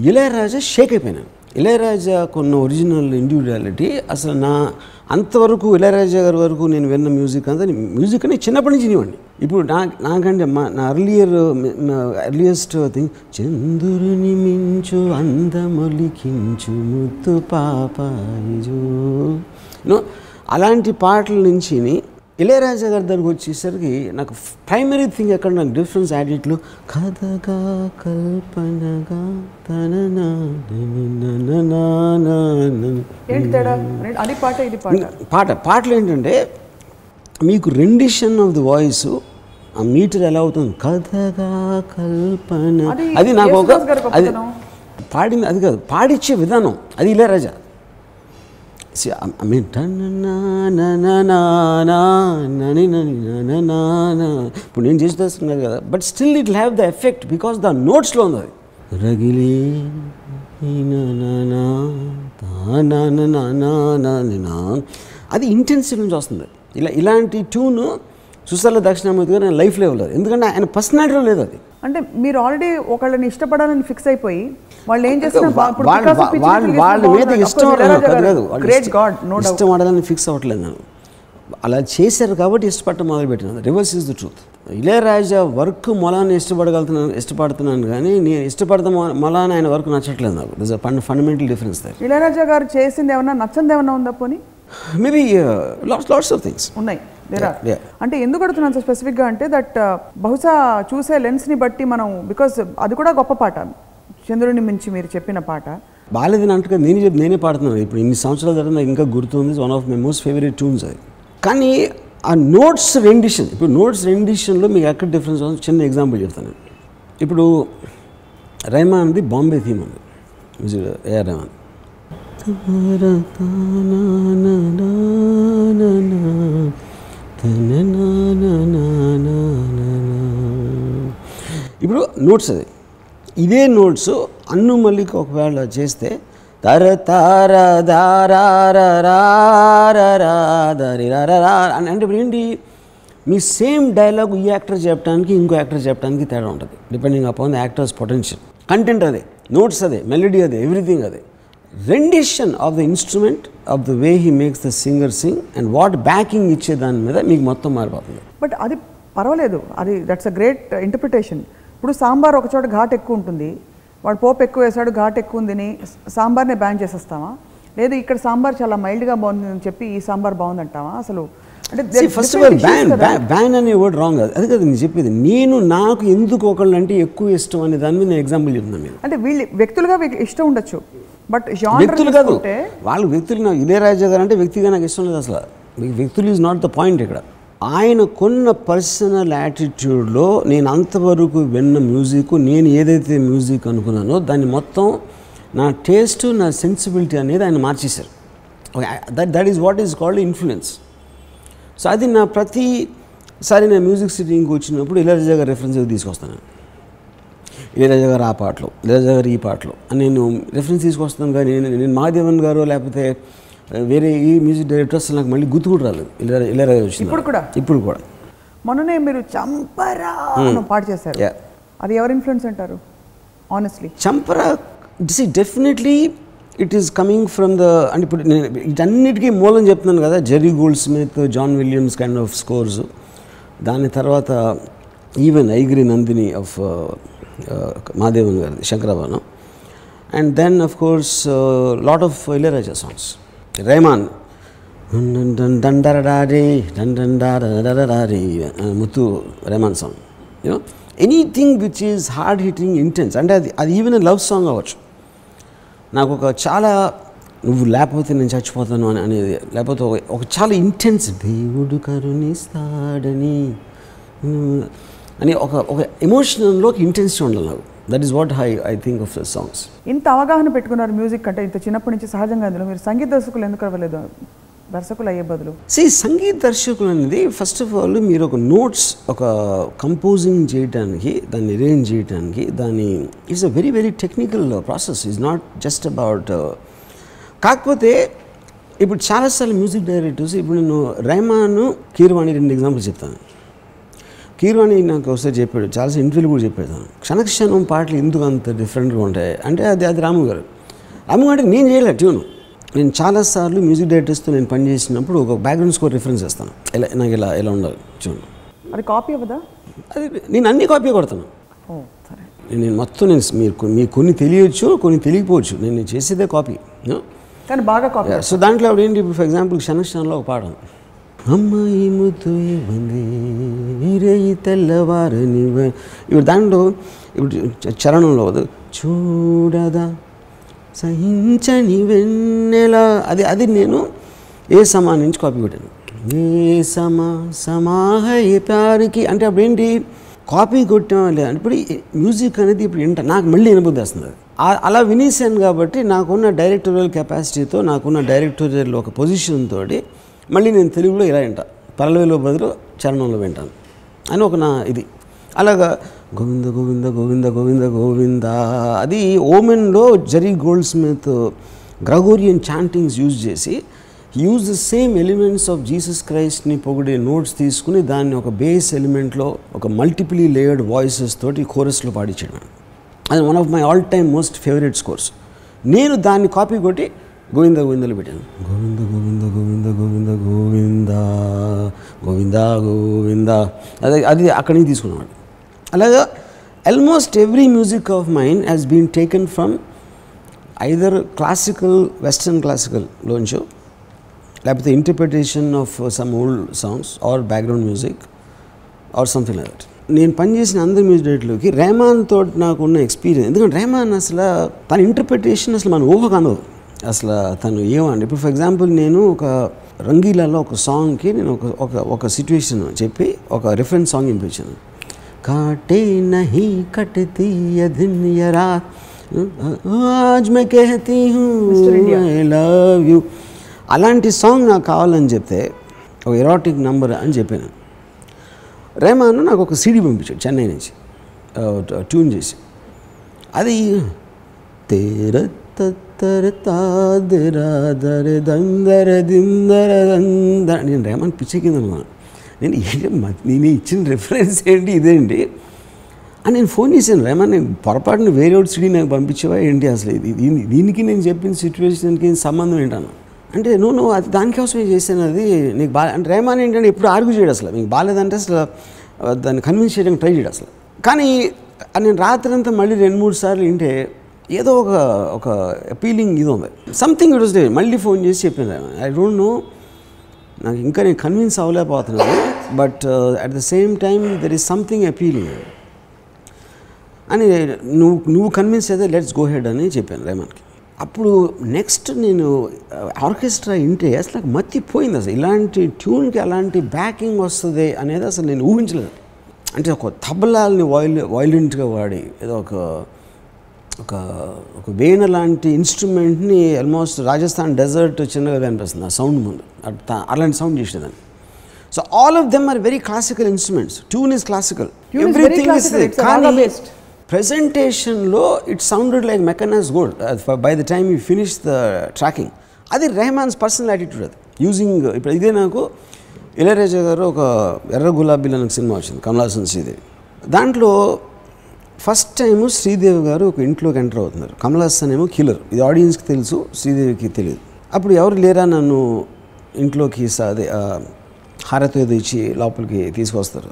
ఇళయరాజా షేక్ అయిపోయినాను. ఇళయరాజా కొన్న ఒరిజినల్ ఇండివిజువాలిటీ అసలు నా అంతవరకు ఇళయరాజా గారి వరకు నేను విన్న మ్యూజిక్ అంతా మ్యూజిక్ అనేది చిన్నప్పటి నుంచి ఇవ్వండి ఇప్పుడు నా నాకంటే మా నా అర్లియర్ అర్లియస్ట్ థింగ్ చంద్రుని మించు అందమొలికించు ముత్తు పాపాయిజో యూనో అలాంటి పాటల నుంచి ఇళయరాజా గారి దగ్గరకు వచ్చేసరికి నాకు ప్రైమరీ థింగ్ ఎక్కడ నాకు డిఫరెన్స్ యాడిట్లు కథగా కల్పనగా పాట ఇది పాట? పాట పాటలు ఏంటంటే మీకు రెండిషన్ ఆఫ్ ది వాయిస్ ఆ మీటర్ ఎలా అవుతుంది? కథగా కల్పన. అది నాకు ఒక అది. పాడింది అది కాదు పాడిచ్చే విధానం అది ఇళయరాజా. ఐ మీన్ ఇప్పుడు నేను చేసేస్తున్నారు కదా but still it have the effect because the నోట్స్లో ఉంది అది రగిలి అది ఇంటెన్సిటీ నుంచి వస్తుంది ఇలా ఇలాంటి ట్యూన్ సుసల దక్షిణామూర్తి గారు నేను లైఫ్లో ఇవ్వలేదు ఎందుకంటే ఆయన పర్సనాలిటీలో లేదు అది అంటే మీరు ఆల్రెడీ ఒకళ్ళని ఇష్టపడాలని ఫిక్స్ అయిపోయి వాళ్ళు ఏం చేస్తున్నారు ఫిక్స్ అవ్వట్లేదు నేను అలా చేశారు కాబట్టి ఇష్టపడటం మొదలుపెట్టినాను reverse is the truth Ilaiyaraaja work మొలాన్ని ఇష్టపడగలుగుతున్నాను ఇష్టపడుతున్నాను కానీ నేను ఇష్టపడతాం మొలాన్ని ఆయన వర్క్ నచ్చట్లేదు నాకు. This a fundamental difference there Ilaiyaraaja garu చేసింది ఏమన్నా నచ్చంది ఏమన్నా ఉందా పోనీ? Maybe lots lots of things ఉన్నాయి. దేరా. అంటే ఎందుకు అడుగుతున్నాను సార్ స్పెసిఫిక్గా అంటే దట్ బహుశా చూసే లెన్స్ని బట్టి మనం బికాస్ అది కూడా గొప్ప పాట. చంద్రుని మించి మీరు చెప్పిన పాట. బాలేదని అంటే నేనే చెప్పి నేనే పాడుతున్నాను. ఇప్పుడు ఇన్ని సంవత్సరాల తర్వాత ఇంకా గుర్తుంది one of my most favourite tunes అది. కానీ ఆ నోట్స్ రెండిషన్ ఇప్పుడు నోట్స్ రెండిషన్లో మీకు ఎక్కడ డిఫరెన్స్ ఉంది చిన్న ఎగ్జాంపుల్ చెప్తాను. ఇప్పుడు రెహమాన్ది బాంబే థీమ్ ఉంది. మ్యూజిక్ ఏఆర్ రెహమాన్ ఇప్పుడు నోట్స్ అది. ఇదే నోట్స్ అన్ను మల్లిక ఒకవేళ చేస్తే తర తార దారారా అని అంటే ఇప్పుడు ఏంటి? మీ సేమ్ డైలాగ్ ఈ యాక్టర్ చెప్పడానికి ఇంకో యాక్టర్ చెప్పడానికి తేడా ఉంటుంది. Depending upon the actor's potential. Content అదే నోట్స్ అదే మెలడీ అదే ఎవ్రీథింగ్ అదే. Rendition of the instrument of the way he makes the singer sing and what backing ఇచ్చే దాని మీద మీకు మొత్తం మారిపోతుంది. బట్ అది పర్వాలేదు. అది దట్స్ అ గ్రేట్ ఇంటర్ప్రిటేషన్ ఇప్పుడు సాంబార్ ఒక చోట ఘాట్ ఎక్కువ ఉంటుంది. వాడు పోపు ఎక్కువ వేసాడు ఘాట్ ఎక్కువ ఉందని సాంబార్నే బ్యాన్ చేసేస్తామా? లేదు ఇక్కడ సాంబార్ చాలా మైల్డ్గా బాగుంది అని చెప్పి ఈ సాంబార్ బాగుందంటావా? అసలు అంటే first of all ban. Ban అనే వర్డ్ రాంగ్ అది కదా నేను చెప్పేది. నేను నాకు ఎందుకు ఒకళ్ళు అంటే ఎక్కువ ఇష్టం అనే దాని మీద నేను ఎగ్జాంపుల్ చెప్తున్నాను మీరు అంటే వీళ్ళు వ్యక్తులుగా ఇష్టం ఉండొచ్చు. బట్ వ్యక్తులు కాదు. వాళ్ళు వ్యక్తులు నాకు ఇళయరాజా గారు అంటే వ్యక్తిగా నాకు ఇష్టం లేదు అసలు. వ్యక్తులు ఈజ్ నాట్ ద పాయింట్ ఇక్కడ. ఆయన కొన్న పర్సనల్ యాటిట్యూడ్లో నేను అంతవరకు విన్న మ్యూజిక్ నేను ఏదైతే మ్యూజిక్ అనుకున్నానో దాన్ని మొత్తం నా టేస్ట్ నా సెన్సిబిలిటీ అనేది ఆయన మార్చేశారు. That that is what is called influence so అది నా ప్రతిసారి నేను మ్యూజిక్ సిట్టింగ్కి వచ్చినప్పుడు ఇళయరాజా గారి రెఫరెన్స్ తీసుకొస్తాను. ఇళయరాజా గారు ఆ పాటలు ఇళయరాజా గారు ఈ పాటలు అని నేను రెఫరెన్స్ తీసుకొస్తాను కానీ నేను నేను మాదేవన్ గారు లేకపోతే వేరే ఈ మ్యూజిక్ డైరెక్టర్స్ నాకు మళ్ళీ గుర్తు కూడా రాలేదు. ఇళయరాజా ఇళయరాజా వచ్చింది ఇప్పుడు కూడా? ఇప్పుడు కూడా. మొన్ననే మీరు చంపరా అని పాట చేశారు. అది ఎవరి ఇన్ఫ్లుయెన్స్ అంటారు? Honestly చంపరా? See definitely it is coming from the అంటే ఇప్పుడు నేను వీటన్నిటికీ మూలం చెప్తున్నాను కదా Jerry Goldsmith John Williams kind of scores దాని తర్వాత ఈవెన్ ఐగిరి నందిని ఆఫ్ మాదేవన్ గారి Shankarabharanam. And then of course lot of Ilaiyaraaja songs Rahman డండరడారే డండరారే Muthu Rahman song you know anything which is hard hitting intense అంటే అది అది ఈవెన్ లవ్ సాంగ్ అవ్వచ్చు. నాకు ఒక చాలా నువ్వు లేకపోతే నేను చచ్చిపోతాను అని అనేది లేకపోతే ఒక చాలా ఇంటెన్స్ దేవుడు కరుణిస్తాడని అని ఒక ఒక ఎమోషనల్లోకి ఇంటెన్సిటీ ఉండాలి నాకు. That is what I I think of the songs ఇంత అవగాహన పెట్టుకున్నారు మ్యూజిక్ అంటే ఇంత చిన్నప్పటి నుంచి సహజంగా అందులో మీరు సంగీత దర్శకులు ఎందుకు అవ్వలేదు? దర్శకులు అయ్యే బదులు. సి సంగీత దర్శకులు అనేది ఫస్ట్ ఆఫ్ ఆల్ మీరు ఒక నోట్స్ ఒక కంపోజింగ్ చేయడానికి దాన్ని అరేంజ్ చేయడానికి దాన్ని it's a very very technical process is not just about కాకపోతే ఇప్పుడు చాలాసార్లు మ్యూజిక్ డైరెక్టర్స్ ఇప్పుడు నేను రెహమాన్ కీర్వాణి రెండు ఎగ్జాంపుల్స్ చెప్తాను. కీర్వాణి నాకు ఒకసారి చెప్పాడు చాలాసార్లు ఇంటర్వ్యూలు కూడా చెప్పాడు. క్షణక్షణం పాటలు ఎందుకు అంత డిఫరెంట్గా ఉంటాయి? అంటే అది అది రాము గారు. రాము అంటే నేను చేయలే ట్యూన్. నేను చాలాసార్లు మ్యూజిక్ డైరెక్టర్స్తో నేను పనిచేసినప్పుడు ఒక బ్యాక్గ్రౌండ్ స్కోర్ రిఫరెన్స్ చేస్తాను. ఎలా నాకు ఇలా ఎలా ఉండాలి ట్యూన్. అది కాపీ అవ్వదా? అది నేను అన్ని కాపీ కొడతాను. నేను మొత్తం నేను మీరు మీకు కొన్ని తెలియచ్చు కొన్ని తెలియకపోవచ్చు. నేను చేసేదే కాపీ కానీ బాగా కాపీ సో దాంట్లో ఏంటి ఫర్ ఎగ్జాంపుల్ క్షణక్షణంలో ఒక పాట. అమ్మాయి ముద్దు ఇవ్వండి వీరేయి తెల్లవారని ఇప్పుడు దాంట్లో ఇప్పుడు చరణంలో చూడదా సహించని వెన్నెల. అది అది నేను ఏ సమా నుంచి కాపీ కొట్టాను? ఏ సమా సమాహయ ప్యారికి. అంటే అప్పుడు ఏంటి? కాపీ కొట్టాం లేదు ఇప్పుడు మ్యూజిక్ అనేది ఇప్పుడు ఏంట నాకు మళ్ళీ వినబుద్ధి వస్తుంది. అలా వినేసాను కాబట్టి నాకున్న డైరెక్టోరియల్ కెపాసిటీతో నాకున్న డైరెక్టోరియల్ ఒక పొజిషన్ తోటి మళ్ళీ నేను తెలుగులో ఇలా వింటా. పరలవేలో బదులు చరణంలో వింటాను. అని ఒక నా ఇది. అలాగా గోవింద గోవింద గోవింద గోవింద గోవింద. అది ఓమెన్లో Jerry Goldsmith Gregorian chantings use చేసి use the same elements of Jesus క్రైస్ట్ని పొగిడే నోట్స్ తీసుకుని దాన్ని ఒక బేస్ ఎలిమెంట్లో ఒక మల్టిప్లీ లేయర్డ్ వాయిసెస్ తోటి కోరస్లో పాడించాడు. అది one of my all time most favourite scores. నేను దాన్ని కాపీ కొట్టి గోవింద గోవిందలు పెట్టాను. గోవింద గోవింద గోవింద గోవింద గోవింద గోవింద గోవింద. అదే అది అక్కడి నుంచి తీసుకున్నాడు. అలాగా almost every music of mind has been taken from either classical western క్లాసికల్లోంచో లేకపోతే interpretation of some old songs or background music or something like that నేను పనిచేసిన అందరి మ్యూజిక్ డైరెక్టర్లోకి రెహమాన్ తోటి నాకున్న ఎక్స్పీరియన్స్ ఎందుకంటే రెహమాన్ అసలు తన ఇంటర్ప్రిటేషన్ అసలు మన ఊహకు అందదు. అసలు తను ఏమండి? ఇప్పుడు ఫర్ ఎగ్జాంపుల్ నేను ఒక రంగీలాలో ఒక సాంగ్కి నేను ఒక ఒక ఒక సిచ్యువేషన్ చెప్పి ఒక రిఫరెన్స్ సాంగ్ వినిపించాను. కాటే నహీ కటతి యధిన్యరా ఆజ్ మే కహతీ. I love you. అలాంటి సాంగ్ నాకు కావాలని చెప్తే ఒక ఎరాటిక్ నంబర్ అని చెప్పాను. రేమాను నాకు ఒక సీడీ పంపించాడు చెన్నై నుంచి. ట్యూన్ చేసి. అది తేర తత్తర తాదర దర దందర దిందర దందర నేను రేమాన్ పిచ్చి కింద నేను ఏంటి మ- నేను ఇచ్చిన రిఫరెన్స్ ఏంటి ఇదేంటి అని నేను ఫోన్ చేశాను రేమాన్ నేను పొరపాటున వేరే ఒకటి సిటీ నాకు పంపించేవా ఏంటి అసలు ఇది దీని దీనికి నేను చెప్పిన సిచ్యువేషన్కి సంబంధం ఏంటన్నా అంటే నువ్వు నువ్వు అది దానికోసమే చేశాను అది నీకు బాగా అంటే రేమాన్ ఏంటంటే ఎప్పుడు ఆర్గ్యూ చేయడు అసలు నీకు బాగాలేదంటే అసలు దాన్ని కన్విన్స్ చేయడానికి ట్రై చేయడు అసలు కానీ నేను రాత్రంతా మళ్ళీ రెండు మూడు సార్లు వింటే ఏదో ఒక ఒక అపీలింగ్ ఇది ఉంది. సంథింగ్ ఇట్ వాస్ డే మళ్ళీ ఫోన్ చేసి చెప్పింది. ఐ డోంట్ నో నాకు ఇంకా నేను convince అవ్వలేకపోతున్నాను. But at the same time there is something appealing అని నువ్వు నువ్వు కన్విన్స్ అయితే లెట్స్ గో హెడ్ అని చెప్పాను రేమన్కి. అప్పుడు నెక్స్ట్ నేను uh, ఆర్కెస్ట్రా వింటే అసలు నాకు మర్చిపోయింది అసలు. ఇలాంటి ట్యూన్కి అలాంటి బ్యాకింగ్ వస్తుంది అనేది అసలు నేను ఊహించలేదు. అంటే ఒక తబలాల్ని వాయిల్ వాయిలెంట్గా వాడి ఏదో ఒక ఒక ఒక వీణ లాంటి ఇన్స్ట్రుమెంట్ని ఆల్మోస్ట్ రాజస్థాన్ డెజర్ట్ చిన్నగా అనిపిస్తుంది ఆ సౌండ్ ముందు. అలాంటి సౌండ్ చేసేదాన్ని. So all of them are very classical instruments tune is classical raga based. ప్రెజెంటేషన్లో it sounded like mechanize gold by the time you finish the tracking అది రెహమాన్స్ పర్సనల్ యాటిట్యూడ్ అది. Using ఇప్పుడు ఇదే నాకు ఇళయరాజా గారు ఒక ఎర్ర గులాబీలు అనే సినిమా వచ్చింది కమలాసన్ శ్రీదేవి దాంట్లో ఫస్ట్ టైం శ్రీదేవి గారు ఒక ఇంట్లోకి ఎంటర్ అవుతున్నారు. కమలాస్ ఏమో కిల్లర్ ఇది ఆడియన్స్కి తెలుసు శ్రీదేవికి తెలియదు అప్పుడు ఎవరు లేరా నన్ను ఇంట్లోకి స- అదే హారతో హారతి ఏదో ఇచ్చి లోపలికి తీసుకొస్తారు.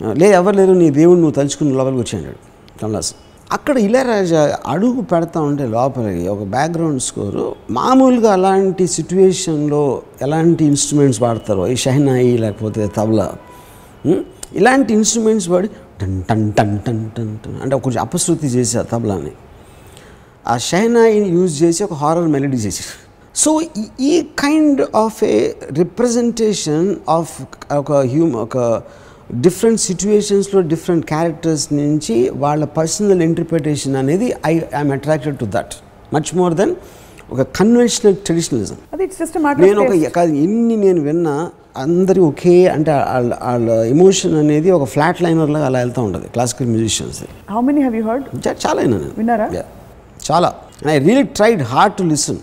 లేదు లే ఎవరు లేరు నీ దేవుడు నువ్వు తలుచుకుని లోపలికి వచ్చాడు కమలాస్ అక్కడ ఇళయరాజా అడుగు పెడతా ఉంటే లోపలికి ఒక బ్యాక్గ్రౌండ్ స్కోరు మామూలుగా అలాంటి సిచ్యువేషన్లో ఎలాంటి ఇన్స్ట్రుమెంట్స్ వాడతారో ఈ షహనాయి లేకపోతే తబలా ఇలాంటి ఇన్స్ట్రుమెంట్స్ వాడి టన్ టన్ టన్ టన్ టన్ టన్. అంటే కొంచెం అపశృతి చేసి తబలాని. ఆ షహనాయిని యూజ్ చేసి ఒక హారర్ మెలడీ చేసి సో ఈ kind of a representation of ఒక హ్యూమ్ ఒక డిఫరెంట్ సిచ్యువేషన్స్లో డిఫరెంట్ క్యారెక్టర్స్ నుంచి వాళ్ళ పర్సనల్ ఇంటర్ప్రిటేషన్ అనేది I I'm attracted to that. Much more than ఒక కన్వెన్షనల్ ట్రెడిషనలిజం. నేను ఒక కాదు ఎన్ని నేను విన్నా అందరి ఒకే అంటే వాళ్ళ వాళ్ళ ఎమోషన్ అనేది ఒక ఫ్లాట్ లైనర్ లాగా అలా వెళ్తూ ఉంటుంది classical musicians how many have you heard చాలా నేను. విన్నారా. చాలా. I really tried hard to listen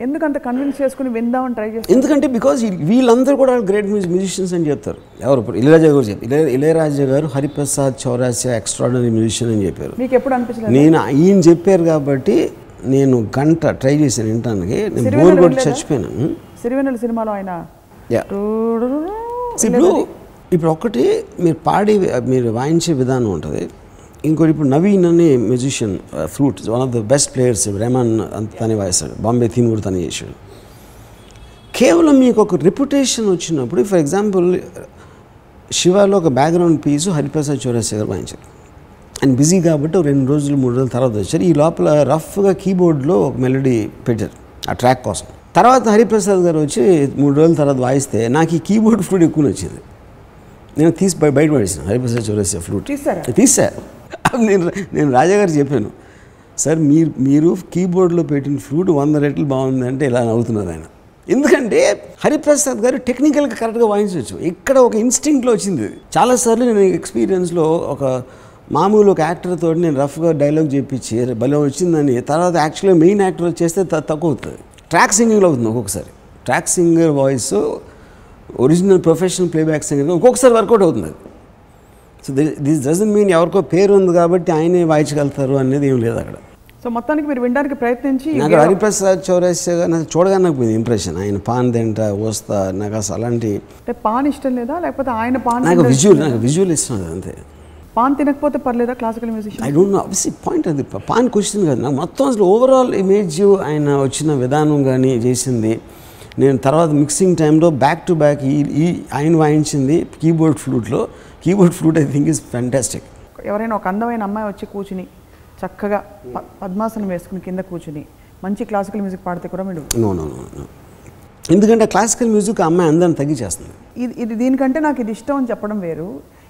ఎందుకు అంత కన్విన్స్ చేసుకుని విందామని ట్రై చేస్తారు ఎందుకంటే బికాజ్ వీళ్ళందరూ కూడా గ్రేట్ మ్యూజిక్ మ్యూజిషియన్స్ అని చెప్తారు. ఎవరు ఇప్పుడు ఇళయరాజా గారు చెప్పారు ఇళయ ఇళయరాజా గారు హరిప్రసాద్ చౌరాసియా ఎక్స్ట్రాడనరీ మ్యూజిషియన్ అని చెప్పారు. మీకు ఎప్పుడు అనిపించలేదు? నేను ఈయన చెప్పారు కాబట్టి నేను గంట ట్రై చేశాను వినటానికి. నేను బోర్ కొట్టి వినలేదా? చచ్చిపోయాను? సిరివెన్నెల సినిమాలో ఆయన ఇప్పుడు ఇప్పుడు ఒక్కటి మీరు పాడే మీరు వాయించే విధానం ఉంటుంది ఇంకోటి ఇప్పుడు నవీన్ అనే musician flute one of the best players Rahman అంత తనే వాయిస్తాడు బాంబే థీమ్ కూడా తనే చేశాడు కేవలం మీకు ఒక రెప్యుటేషన్ వచ్చినప్పుడు ఫర్ ఎగ్జాంపుల్ శివాలో ఒక బ్యాక్గ్రౌండ్ పీసు హరిప్రసాద్ చౌరస్య గారు వాయించారు ఆయన బిజీ కాబట్టి ఒక రెండు రోజులు మూడు రోజుల తర్వాత వచ్చారు ఈ లోపల రఫ్గా కీబోర్డ్లో ఒక మెలడీ పెట్టారు ఆ ట్రాక్ కోసం తర్వాత హరిప్రసాద్ గారు వచ్చి మూడు రోజుల తర్వాత వాయిస్తే నాకు ఈ కీబోర్డ్ ఫ్లూట్ ఎక్కువ నచ్చింది నేను తీసి బయ- బయట పడేసాను హరిప్రసాద్ చౌరస్య ఫ్లూట్. తీసారా? తీసా. నేను నేను రాజా గారు చెప్పాను సార్ మీరు మీరు కీబోర్డ్లో పెట్టిన ఫ్లూట్ వంద రెట్లు బాగుంది అంటే ఇలా నవ్వుతున్నారు ఆయన. ఎందుకంటే హరిప్రసాద్ గారు టెక్నికల్గా కరెక్ట్గా వాయించవచ్చు. ఇక్కడ ఒక ఇన్స్టింక్ట్లో వచ్చింది. చాలాసార్లు నేను ఎక్స్పీరియన్స్లో ఒక మామూలు ఒక యాక్టర్ తోటి నేను రఫ్గా డైలాగ్ చెప్పించి భలే వచ్చిందని. తర్వాత యాక్చువల్గా మెయిన్ యాక్టర్ వచ్చేస్తే త- తక్కువ అవుతుంది. ట్రాక్ సింగింగ్లో అవుతుంది ఒక్కొక్కసారి. Track singer voice original professional playback singer ఒక్కొక్కసారి వర్కౌట్ అవుతుంది. అది సో దిస్ డజన్ మీన్ ఎవరికో పేరు ఉంది కాబట్టి ఆయనే వాయించగలుగుతారు అనేది ఏం లేదు అక్కడ. సో మొత్తానికి మీరు వినడానికి ప్రయత్నించి నాకు హరిప్రసాద్ చౌరస్య నాకు చూడగానే నాకు ఇంప్రెషన్ ఆయన పాన్ తింట వస్తా నాకు అసలు అలాంటి అంటే పాన్ ఇష్టం లేదా? లేకపోతే ఆయన పాన్ నాకు విజువల్ నాకు విజువల్ ఇష్టం అంతే? పాన్ తినకపోతే పర్లేదా classical musician I don't know అబ్సి point అది. పాన్ క్వశ్చన్ కాదు. నాకు మొత్తం అసలు ఓవరాల్ ఇమేజ్ ఆయన వచ్చిన విధానం కానీ చేసింది. నేను తర్వాత మిక్సింగ్ టైంలో బ్యాక్ టు బ్యాక్ ఈ ఈ ఆయన వాయించింది keyboard ఫ్లూట్లో keyboard flute I think is fantastic ఎవరైనా ఒక అందమైన అమ్మాయి వచ్చి కూర్చుని చక్కగా పద్మాసనం వేసుకుని కింద కూర్చుని మంచి క్లాసికల్ మ్యూజిక్ పాడితే కూడా మీరు నో నో నో ఎందుకంటే క్లాసికల్ మ్యూజిక్ అమ్మాయి అందరిని తగ్గించేస్తుంది. ఇది ఇది దీనికంటే నాకు ఇది ఇష్టం అని చెప్పడం వేరు.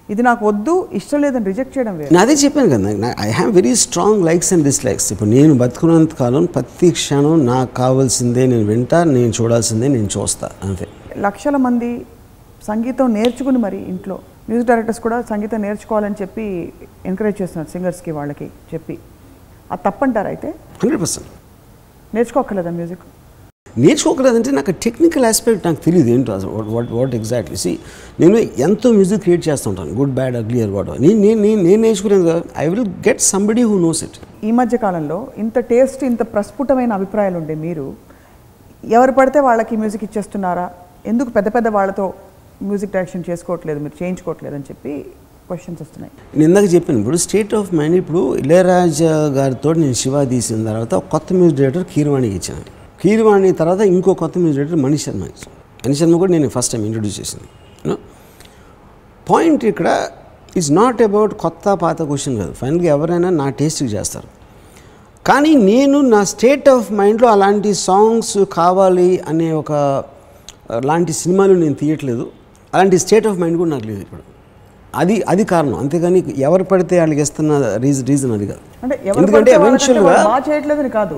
ఇది నాకు వద్దు ఇష్టం లేదని రిజెక్ట్ చేయడం వేరు. నేను అదే చెప్పాను కదా I have very strong likes and dislikes ఇప్పుడు నేను బతుకున్నంత కాలం ప్రతి క్షణం నాకు కావాల్సిందే నేను వింటా నేను చూడాల్సిందే నేను చూస్తా అంతే. లక్షల మంది సంగీతం నేర్చుకుని మరి ఇంట్లో మ్యూజిక్ డైరెక్టర్స్ కూడా సంగీతం నేర్చుకోవాలని చెప్పి ఎంకరేజ్ చేస్తున్నారు సింగర్స్కి వాళ్ళకి చెప్పి. అది తప్పంటారు అయితే? Hundred percent. నేర్చుకోక్కర్లేదా మ్యూజిక్? నేర్చుకోకలేదంటే నాకు టెక్నికల్ ఆస్పెక్ట్ నాకు తెలియదు ఏంటో వాట్ వాట్ ఎగ్జాక్ట్లీ సి నేను ఎంతో మ్యూజిక్ క్రియేట్ చేస్తుంటాను good bad ugly or what నేను నేను నేను నేర్చుకునేది I will get somebody who knows it ఈ మధ్య కాలంలో ఇంత టేస్ట్ ఇంత ప్రస్ఫుటమైన అభిప్రాయాలు ఉండే మీరు ఎవరు పడితే వాళ్ళకి మ్యూజిక్ ఇచ్చేస్తున్నారా? ఎందుకు పెద్ద పెద్ద వాళ్ళతో మ్యూజిక్ డైరెక్షన్ చేసుకోవట్లేదు మీరు చేయించుకోవట్లేదు అని చెప్పి క్వశ్చన్స్ వస్తున్నాయి. నేను ఇందాక చెప్పాను ఇప్పుడు స్టేట్ ఆఫ్ మైండ్ ఇప్పుడు ఇళయరాజా గారితో నేను శివ తీసిన తర్వాత కొత్త మ్యూజిక్ డైరెక్టర్ కీరవాణికి ఇచ్చాను. కీరవాణి తర్వాత ఇంకో కొత్త మ్యూజిక్ డైరెక్టర్ మణి శర్మ ఇచ్చాను మణి శర్మ కూడా నేను ఫస్ట్ టైం ఇంట్రొడ్యూస్ చేసింది పాయింట్ ఇక్కడ ఈజ్ నాట్ అబౌట్ కొత్త పాత క్వశ్చన్ కాదు. ఫైనల్గా ఎవరైనా నా టేస్ట్కి చేస్తారు. కానీ నేను నా స్టేట్ ఆఫ్ మైండ్లో అలాంటి సాంగ్స్ కావాలి అనే ఒక లాంటి సినిమాలు నేను తీయట్లేదు. అలాంటి స్టేట్ ఆఫ్ మైండ్ కూడా నాకు లేదు ఇప్పుడు. అది అది కారణం. అంతేగాని ఎవరు పడితే వాళ్ళకి ఇస్తున్న రీజన్ రీజన్ అది కాదు. ఎందుకంటే ఎవెన్చువల్గా కాదు.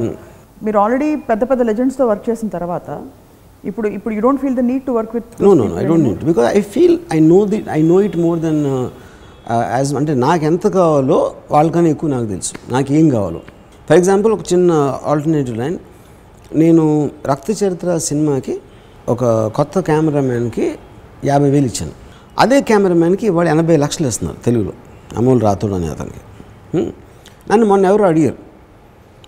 మీరు ఆల్రెడీ పెద్ద పెద్ద లెజెండ్స్తో వర్క్ చేసిన తర్వాత ఇప్పుడు ఇప్పుడు you don't feel the need to work with no no I don't need because I feel I know the I know it more than as అంటే నాకు ఎంత కావాలో వాళ్ళకన్నా ఎక్కువ నాకు తెలుసు. నాకు ఏం కావాలో. ఫర్ ఎగ్జాంపుల్ ఒక చిన్న ఆల్టర్నేటివ్ లైన్ నేను రక్త చరిత్ర సినిమాకి ఒక కొత్త కెమెరామ్యాన్కి యాభై వేలు ఇచ్చాను. అదే కెమెరామ్యాన్కి వాడు ఎనభై లక్షలు ఇస్తున్నారు తెలుగులో. అమూల్ రాథోడ్ అనే అతనికి. నన్ను మొన్న ఎవరు అడిగారు.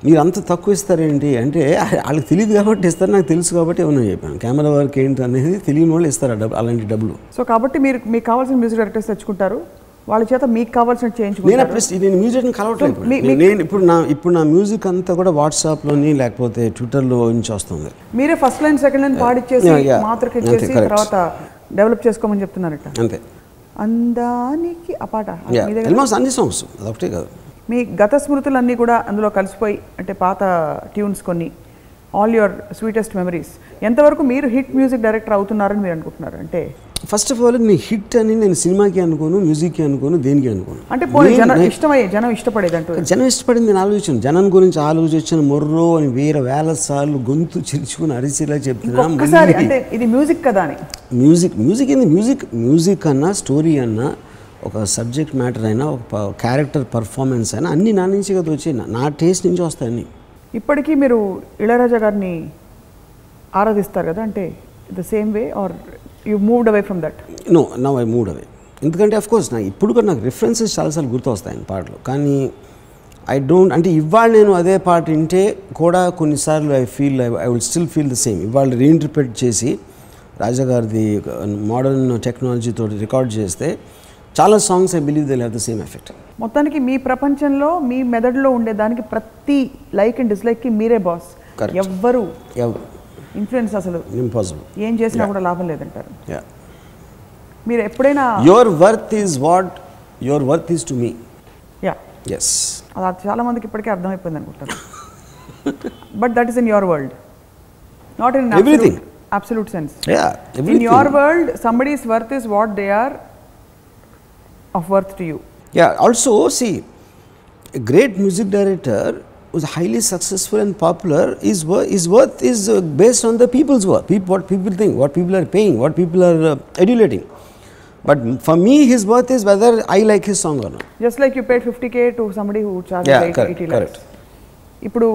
మీరు అంత తక్కువ ఇస్తారేంటి? అంటే వాళ్ళకి తెలియదు కాబట్టి ఇస్తారు నాకు తెలుసు కాబట్టి ఏమన్నా చెప్పాను. కెమెరా వర్క్ ఏంటి అనేది తెలియని వాళ్ళు ఇస్తారు డబ్బు అలాంటి డబ్బులు. సో కాబట్టి మీరు మీకు కావాల్సిన మ్యూజిక్ డైరెక్టర్స్ తెచ్చుకుంటారు. వాళ్ళ చేత మీకు కావాల్సిన నేను చేయించుకుంటారు అప్పుడు నేను మ్యూజిక్ని కలవట్లేదు నేను ఇప్పుడు నా ఇప్పుడు నా మ్యూజిక్ అంతా కూడా వాట్సాప్లోని లేకపోతే ట్విట్టర్లో నుంచి వస్తుంది. మీరే ఫస్ట్ లైన్ సెకండ్ లైన్ పాడిచ్చేసి. మాత్రకి ఇచ్చేసి. తర్వాత డెవలప్ చేసుకోమని చెప్తున్నారట. అంతే. అందానికి ఆ పాట అన్ని సాంగ్స్ అదొకటే కాదు. మీ గత స్మృతులన్నీ కూడా అందులో కలిసిపోయి అంటే పాత ట్యూన్స్ కొన్ని ఆల్ యువర్ స్వీటెస్ట్ మెమరీస్ ఎంతవరకు మీరు హిట్ మ్యూజిక్ డైరెక్టర్ అవుతున్నారని మీరు అనుకుంటున్నారు? అంటే ఫస్ట్ ఆఫ్ ఆల్ నేను హిట్ అని నేను సినిమాకి అనుకోను మ్యూజిక్కి అనుకోను దేనికి అనుకోను? అంటే జనం ఇష్టమయ్యే జనం ఇష్టపడేది అంటూ జనం ఇష్టపడింది నేను ఆలోచించాను. జనం గురించి ఆలోచించిన మొర్రో అని వేరే వేల సార్లు గొంతు చిరుచుకుని అరిసిలా చెప్తున్నా ఇది మ్యూజిక్ కదా అని. మ్యూజిక్ మ్యూజిక్ ఏంది? మ్యూజిక్ మ్యూజిక్ అన్నా స్టోరీ అన్నా ఒక సబ్జెక్ట్ మ్యాటర్ అయినా ఒక క్యారెక్టర్ పర్ఫార్మెన్స్ అయినా అన్నీ నా నుంచి కదా వచ్చాయి నా- టేస్ట్ నుంచి వస్తాయి అన్నీ. ఇప్పటికీ మీరు ఇళయరాజా గారిని ఆరాధిస్తారు కదా అంటే the same way are you moved away from that no now I moved away ఎందుకంటే అఫ్ కోర్స్ నాకు ఇప్పుడు కూడా నాకు రిఫరెన్సెస్ చాలాసార్లు గుర్తు వస్తాయి ఆయన పాటలు. కానీ ఐ డోంట్ అంటే ఇవాళ నేను అదే పాట వింటే కూడా కొన్నిసార్లు I feel I will still feel the same ఇవాళ రీఇంటర్ప్రిట్ చేసి రాజా గారిది మోడర్న్ టెక్నాలజీతో రికార్డ్ చేస్తే చాలా songs I believe they have the same effect మొత్తానికి మీ ప్రపంచంలో మీ మెదడులో ఉండే దానికి ప్రతి లైక్ అండ్ డిస్లైక్కి మీరే బాస్. ఎవ్వరు. ఇన్ఫ్లుయెన్స్ అసలు. ఇంపాసిబుల్ ఏం చేసినా కూడా లాభం లేదంటారు. మీరు ఎప్పుడైనా your worth is what your worth is to me yeah yes అది చాలా మందికి ఇప్పటికే అర్థమైపోయింది అనుకుంటాను. But that is in your world not in Everything. Absolute sense in your world somebody's worth is what they are of worth to you Yeah, also, see, a great music director who's highly successful and popular, his, wor- his worth is uh, based on the people's worth, Peop- what people think, what people are paying, what people are uh, adulating. But for me, his worth is whether I like his song or not. Like you paid fifty K to somebody who charge Yeah, correct, eighty correct. ఇప్పుడు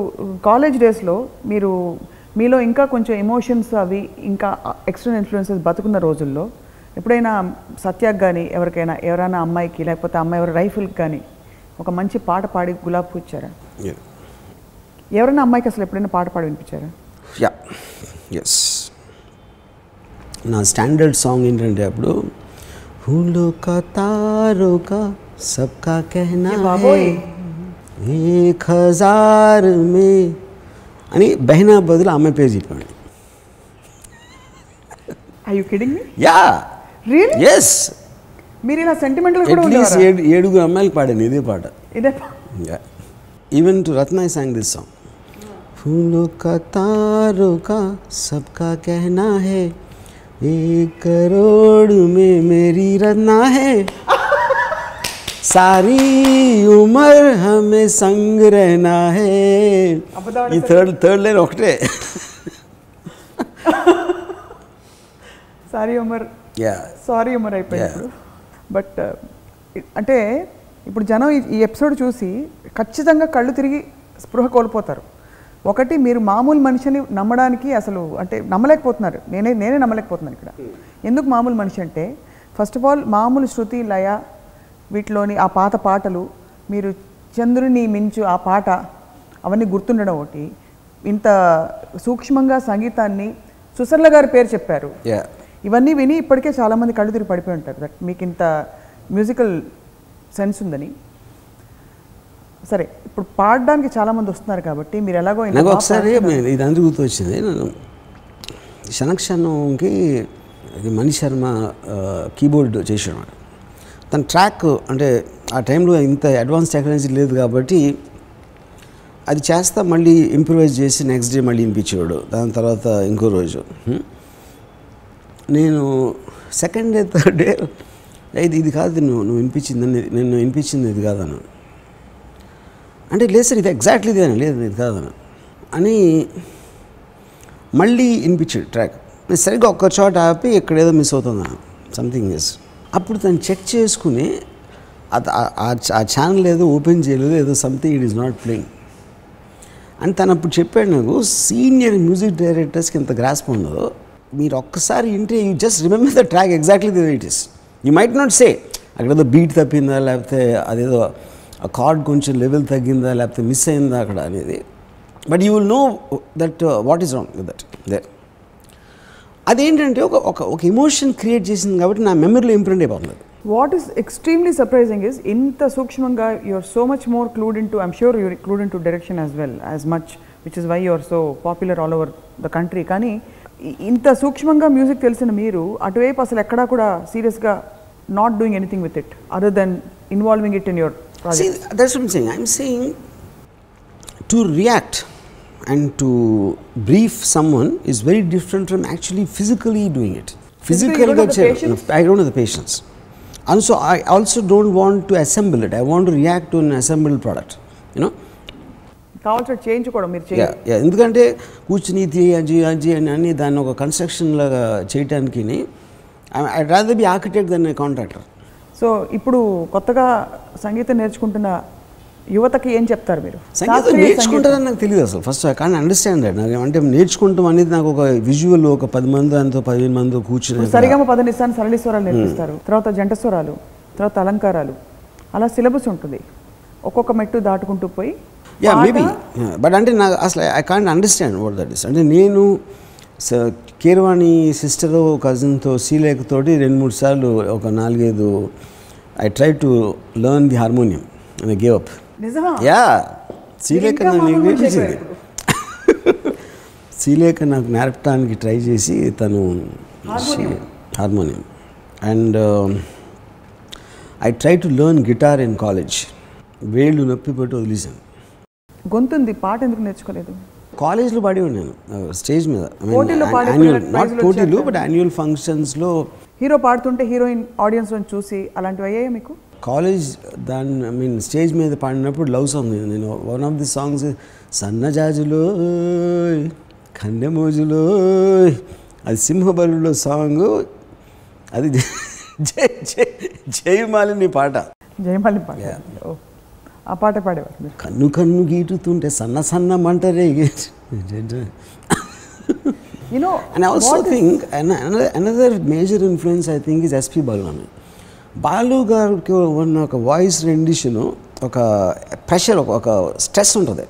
college డేస్లో మీరు మీలో ఇంకా కొంచెం emotions అవి ఇంకా external influences బతుకున్న రోజుల్లో ఎప్పుడైనా సత్యాకి కానీ ఎవరికైనా ఎవరైనా అమ్మాయికి లేకపోతే అమ్మాయి ఎవరు రైఫిల్కి కానీ ఒక మంచి పాట పాడి గులాబ్ ఇచ్చారా? ఎవరైనా అమ్మాయికి అసలు ఎప్పుడైనా పాట పాడి వినిపించారా? యా ఎస్ నా స్టాండర్డ్ సాంగ్ ఏంటంటే అప్పుడు తారో కా సబ్కా కహనా మే అని బెహనా బదులు ఆమె పేజ్ చెప్పాడు రియల్ ఎస్ మీరు ఇలా సెంటిమెంటల్ కూడా అట్లీస్ట్ ఉండేవారా ఏడు ఏడుగురు అమ్మాయిలు పాడాను ఇదే పాట ఇదే even to Ratna sang this song फूलों का तारों का सबका कहना है एक करोड़ में मेरी रत्ना है सारी उम्र हमें संग रहना है అబద్ధాలు ఈ థర్డ్ థర్డ్ లైన్ ఒకటే sorry Umar yeah sorry Umar అయిపోయింది. ఇప్పుడు బట్ అంటే ఇప్పుడు జనం ఈ- ఎపిసోడ్ చూసి ఖచ్చితంగా కళ్ళు తిరిగి స్పృహ కోల్పోతారు. ఒకటి మీరు మామూలు మనిషిని నమ్మడానికి అసలు అంటే నమ్మలేకపోతున్నారు. నేనే నేనే నమ్మలేకపోతున్నాను ఇక్కడ. ఎందుకు మామూలు మనిషి అంటే ఫస్ట్ ఆఫ్ ఆల్ మామూలు శృతి లయ వీటిలోని ఆ పాత పాటలు మీరు చంద్రుని మించు ఆ పాట అవన్నీ గుర్తుండడం ఒకటి. ఇంత సూక్ష్మంగా సంగీతాన్ని సుసర్ల గారి పేరు చెప్పారు. ఇవన్నీ విని ఇప్పటికే చాలామంది కళ్ళు తిరిగి పడిపోయి ఉంటారు. దట్ మీకు ఇంత మ్యూజికల్ సెన్స్ ఉందని. సరే ఇప్పుడు పాడడానికి చాలామంది వస్తున్నారు కాబట్టి మీరు ఎలాగో నాకు ఒకసారి. ఇది అందరూ గుర్తొచ్చింది. నేను క్షణక్షణంకి ఇది మణి శర్మ కీబోర్డ్ చేసాడు తన ట్రాక్ అంటే ఆ టైంలో ఇంత అడ్వాన్స్ టెక్నాలజీ లేదు కాబట్టి అది చేస్తా మళ్ళీ ఇంప్రూవైజ్ చేసి నెక్స్ట్ డే మళ్ళీ వినిపించేవాడు. దాని తర్వాత ఇంకో రోజు. నేను సెకండ్ డే థర్డ్ డే ఇది ఇది కాదు నువ్వు నువ్వు వినిపించింది నేను వినిపించింది ఇది కాదను అంటే లేదు సార్ ఇది ఎగ్జాక్ట్లీ ఇదే లేదు ఇది కాదను అని మళ్ళీ వినిపించాడు ట్రాక్ నేను సరిగ్గా ఒక్క చోట ఆపి ఇక్కడ ఏదో మిస్ అవుతుందా సంథింగ్ ఇస్ అప్పుడు తను చెక్ చేసుకుని ఆ- ఆ ఛానల్ ఏదో ఓపెన్ చేయలేదు ఏదో something it is not playing అని తను అప్పుడు చెప్పాడు నాకు సీనియర్ మ్యూజిక్ డైరెక్టర్స్కి ఇంత గ్రాస్ప్ ఉండదు మీరు ఒక్కసారి వింటే you just remember the track exactly the it is you might not say అక్కడ ఏదో బీట్ తప్పిందా లేకపోతే అదేదో ఆ కార్డ్ కొంచెం లెవెల్ తగ్గిందా లేకపోతే మిస్ అయిందా అక్కడ అనేది. But you will know that what is wrong with that they అదేంటంటే ఒక ఒక ఒక ఎమోషన్ క్రియేట్ చేసింది కాబట్టి నా మెమరీలో ఇంప్రింట్ అయిపోతుంది. What is extremely surprising is ఇంత సూక్ష్మంగా you're so much more clued in to I'm sure you're clued in to direction as well as much which is why you're so popular all over the country కానీ ఇంత సూక్ష్మంగా music తెలిసిన మీరు అటువైపు అసలు ఎక్కడా కూడా సీరియస్గా not doing anything with it other than involving it in your See, project that's what I'm saying. I'm saying to react and to brief someone is very different from actually physically doing it. Physically, you don't have the che- patience? no, I don't have the patience. And so I also don't want to assemble కావాల్సిన చేయించుకోవడం మీరు. ఎందుకంటే కూర్చుని అజీ అని అన్ని దాన్ని ఒక construction లాగా చేయటానికి I rather be architect than contractor so ఇప్పుడు కొత్తగా సంగీతం నేర్చుకుంటున్న యువతకి ఏం చెప్తారు మీరు? సంగీతం. నేర్చుకుంటారని నాకు తెలియదు అసలు. ఫస్ట్ ఐ కాన్ అండర్స్టాండ్ నాకు అంటే నేర్చుకుంటాం అనేది నాకు ఒక విజువల్ ఒక పది మంది అంతో పదిహేను మంది కూర్చుని సరిగమ పదనిస్తాను సరళి స్వరాలు నేర్పిస్తారు. తర్వాత జంట స్వరాలు తర్వాత అలంకారాలు. అలా సిలబస్ ఉంటుంది. ఒక్కొక్క మెట్టు దాటుకుంటూ పోయి యా మేబీ బట్ అంటే నాకు అసలు I can't understand what that is అంటే నేను కీరవాణి సిస్టర్ కజిన్తో శ్రీలేఖ తోటి రెండు మూడు సార్లు ఒక నాలుగైదు I try to learn the harmonium and I gave up yeah ఇంకా నాకు నేర్పించింది. శ్రీలేఖ నాకు నేర్పడానికి ట్రై చేసి తను harmonium. Harmonium. And I try to learn guitar in college వేళ్ళు నొప్పి పెట్టి వదిలేశాను. గొంతుంది పాట ఎందుకు నేర్చుకోలేదు? కాలేజ్లో పాడేవాడు నేను స్టేజ్ మీద. పాడే నాట్ పోటీలు? బట్ యాన్యువల్ ఫంక్షన్స్లో హీరో పాడుతుంటే హీరోయిన్ ఆడియన్స్ చూసి అలాంటివి అయ్యాయా మీకు? కాలేజ్ దాని ఐ మీన్ స్టేజ్ మీద పాడినప్పుడు లవ్ సాంగ్ నేను వన్ ఆఫ్ ది సాంగ్స్ సన్నజాజులో కన్నెమోజులో అది సింహబలులో సాంగ్. అది జై జై జయమాలిని పాట. జయమాలి పాట. ఆ పాట పాడేవారు కన్ను కన్ను గీటుతుంటే సన్న సన్న మంట రేగే you know And I also think an- another, another major influence I think is SP Balu గారికి ఉన్న ఒక వాయిస్ రెండిషన్ ఒక ప్రెషర్ ఒక స్ట్రెస్ ఉంటుంది.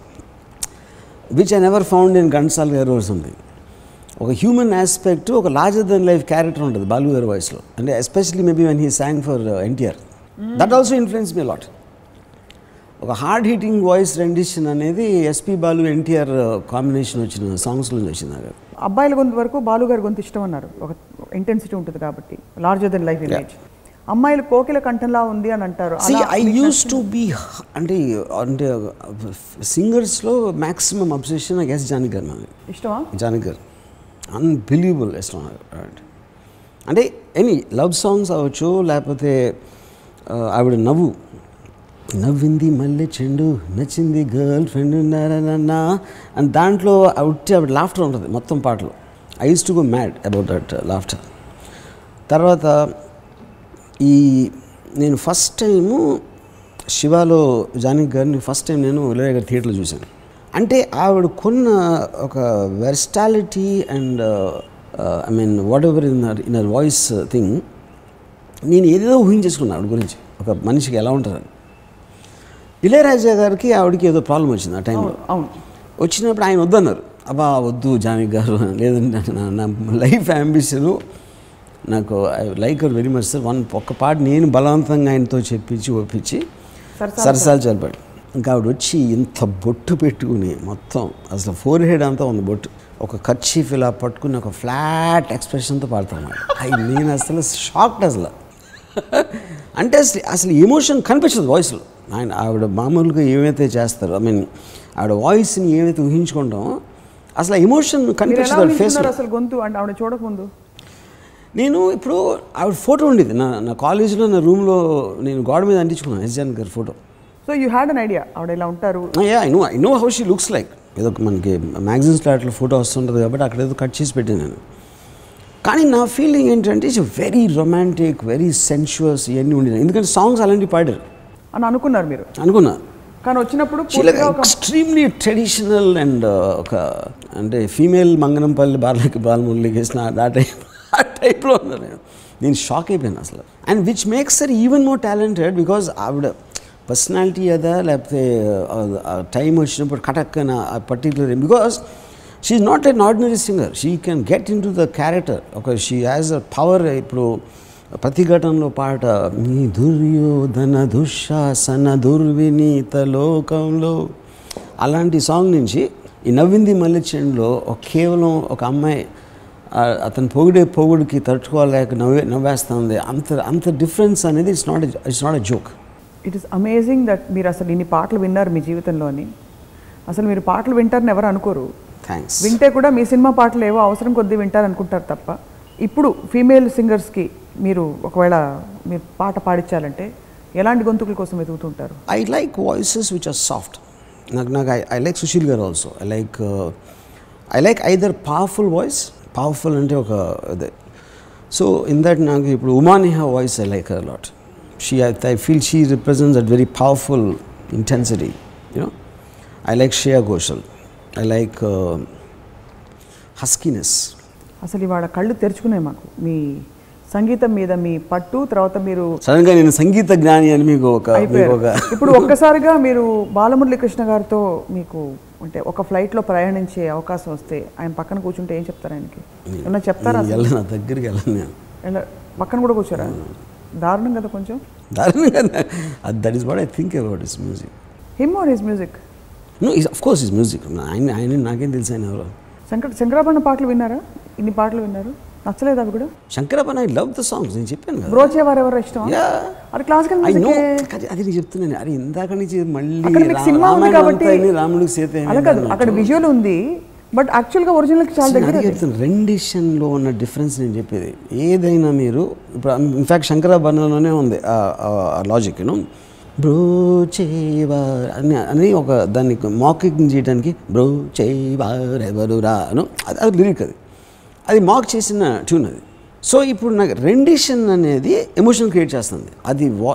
Which I never found in Ghantasala గారి వాయిస్ ఉంది ఒక హ్యూమన్ ఆస్పెక్ట్ ఒక లార్జర్ దెన్ లైఫ్ క్యారెక్టర్ ఉంటుంది బాలు గారి వాయిస్లో అంటే especially maybe when he sang for NTR that also influence me lot ఒక హార్డ్ హీటింగ్ వాయిస్ రెండిషన్ అనేది ఎస్పి బాలు ఎన్టీఆర్ కాంబినేషన్ వచ్చిన సాంగ్స్లో వచ్చింది నాకు. అబ్బాయిల గొంతు వరకు బాలుగారి గొంతు ఇష్టం అన్నారు. ఒక ఇంటెన్సిటీ ఉంటుంది కాబట్టి లార్జర్ దెన్ లైఫ్ ఇమేజ్ అమ్మాయిలు కోకిల కంఠంలా ఉంది అని అంటారు. ఐ యూస్ టు బీ అంటే అంటే సింగర్స్లో maximum obsession I guess Janaki గారు ఇష్టమా? జానకి గారు అన్బిలీవబుల్ ఇష్టం. అంటే ఎనీ లవ్ సాంగ్స్ అవ్వచ్చు లేకపోతే ఆ, ఆవిడ నవ్వు నవ్వింది మల్లె చెండు నచ్చింది గర్ల్ ఫ్రెండ్ నారాయణ అండ్ దాంట్లో ఉట్టి ఆవిడ లాఫ్టర్ ఉంటుంది మొత్తం పాటలు. I use to go mad about that laughter తర్వాత ఈ నేను ఫస్ట్ టైము శివాలో జానకి గారిని ఫస్ట్ టైం నేను ఇళయ గారి థియేటర్లో చూశాను. అంటే ఆవిడ కొన్న ఒక versatility and I mean whatever in in her voice thing నేను ఏదేదో ఊహించేసుకున్నాను ఆవిడ గురించి. ఒక మనిషికి ఎలా ఉంటుందని. ఇళయరాజా గారికి ఆవిడకి ఏదో ప్రాబ్లం వచ్చింది ఆ టైంలో అవును వచ్చినప్పుడు ఆయన వద్దన్నారు. అబ్బా వద్దు జానకి గారు లేదంటే నా- లైఫ్ అంబిషను నాకు I like very much sir one ఒక్క పాట నేను బలవంతంగా ఆయనతో చెప్పించి ఒప్పించి సరసాలు చదివాడు ఇంకా ఆవిడ వచ్చి ఇంత బొట్టు పెట్టుకుని మొత్తం అసలు ఫోర్ హెడ్ అంతా ఉంది బొట్టు. ఒక కర్చీఫ్ ఇలా పట్టుకుని ఒక ఫ్లాట్ ఎక్స్ప్రెషన్తో పాడతాను అవి నేను అసలు షాక్డ్ అసలు. అంటే అసలు అసలు ఎమోషన్ కనిపించదు వాయిస్లో ఆయన ఆవిడ మామూలుగా ఏమైతే చేస్తారో ఐ మీన్ ఆవిడ వాయిస్ని ఏమైతే ఊహించుకుంటామో అసలు ఎమోషన్ ఫేస్లో ఊహించుకున్నారు అసలు గొంతు? అంటే ఆవిడ చూడకముందు. నేను ఇప్పుడు ఆవిడ ఫోటో ఉండేది. నా నా కాలేజీలో నా రూమ్లో నేను గోడ మీద అంటించుకున్నాను ఎస్జాన్ గారి photo so you had an idea ఆవిడ ఇలా ఉంటారు. I know I know how she looks like ఏదో మనకి మ్యాగజైన్స్లో అట్లా ఫోటో వస్తుంటుంది కాబట్టి అక్కడ ఏదో కట్ చేసి పెట్టాను నేను. కానీ నా ఫీలింగ్ ఏంటంటే it's very romantic very sensuous ఇవన్నీ ఉండేది ఎందుకంటే సాంగ్స్ అలాంటివి పాడారు. అని అనుకున్నారు మీరు. అనుకున్నా కానీ వచ్చినప్పుడు ఎక్స్ట్రీమ్లీ ట్రెడిషనల్ అండ్ ఒక అంటే ఫీమేల్ మంగనంపల్లి బాలకి బాలమురళికి వేసిన ఆ టైప్ ఆ టైప్లో ఉన్నా నేను. నేను షాక్ అయిపోయాను అసలు. And which makes sir even more talented because ఆవిడ పర్సనాలిటీ అదా లేకపోతే టైం వచ్చినప్పుడు కటక్కన ఆ particular because she's not an ordinary singer she can get in to the character ఒక షీ హ్యాస్ అ పవర్ ఇప్పుడు ప్రతిఘటనలో పాట మీ దుర్యోధన దుశ్శాసన దుర్వినీత లోకంలో. అలాంటి సాంగ్ నుంచి ఈ నవ్వింది మల్లెచెండులో ఒక కేవలం ఒక అమ్మాయి అతను పొగిడే పొగుడికి తట్టుకోలేక నవ్వే నవ్వేస్తుంది అంత అంత డిఫరెన్స్ అనేది it's not it's not a joke. It is amazing that మీరు అసలు ఇన్ని పాటలు విన్నారు మీ జీవితంలోని. అసలు మీరు పాటలు వింటారని ఎవరు అనుకోరు. థ్యాంక్స్ వింటే కూడా మీ సినిమా పాటలు ఏవో అవసరం కొద్దీ వింటారు అనుకుంటారు తప్ప ఇప్పుడు ఫీమేల్ సింగర్స్కి మీరు ఒకవేళ మీరు పాట పాడించాలంటే ఎలాంటి గొంతుకుల కోసం వెతుకుతుంటారు? I like voices which are soft నాకు నాకు ఐ ఐ లైక్ సుశీల్ గారు also I like I like either powerful voice powerful అంటే ఒక అదే సో ఇన్ దట్ నాకు ఇప్పుడు ఉమానిహా voice I like lot she I I feel she represents that very powerful intensity you know I like Shreya Ghoshal I like huskiness అసలు ఇవాళ కళ్ళు తెరుచుకున్నాయి మాకు మీ సంగీతం మీద మీ పట్టు తర్వాత మీరు సడన్గా నేను సంగీత జ్ఞాని అని మీకు ఒక ఇప్పుడు ఒక్కసారిగా మీరు బాలమురళి కృష్ణ గారితో మీకు అంటే ఒక ఫ్లైట్లో ప్రయాణించే అవకాశం వస్తే ఆయన పక్కన కూర్చుంటే ఏం చెప్తారు ఆయనకి? ఏమన్నా చెప్తారా వెళ్ళను నా దగ్గరికి వెళ్ళను పక్కన కూడా కూర్చోరా? దారుణం కదా కొంచెం. దారుణంగా that is what I think about is music him or his music no is of course is music ఆయన ఆయన నాకేం తెలుసు ఆయన ఎవరో? శంకర్ శంకరాభరణ పాటలు విన్నారా? ఇన్ని పాటలు విన్నారు? నచ్చలేదు అవి కూడా? శంకరప్పన్ ఐ లవ్ ద సాంగ్స్ నేను చెప్పాను కదా. బ్రోచేవారు ఎవరు ఇష్టం Yeah. అది క్లాసికల్ ఐ నో మ్యూజిక్ అది నేను చెప్తున్నాను. అరే ఇందాక నుంచి మళ్ళీ సినిమా ఉంది కాబట్టి రాముడికి సీత అలా కాదు. అక్కడ విజువల్ ఉంది బట్ యాక్చువల్గా ఒరిజినల్కి చాలా దగ్గర అదే చెప్తాను రెండిషన్లో ఉన్న డిఫరెన్స్ నేను చెప్పేది. ఏదైనా మీరు ఇప్పుడు ఇన్ఫ్యాక్ట్ శంకరాభరణంలోనే ఉంది. ఆ లాజిక్ యూనో బ్రో చేవా అని అని ఒక దాన్ని మాకింగ్ చేయడానికి బ్రో చేవారెవరు రా అను అది అది లిరిక్ అది. అది మాక్ చేసిన ట్యూన్ అది. సో ఇప్పుడు నాకు రెండిషన్ అనేది ఎమోషన్ క్రియేట్ చేస్తుంది. అది వా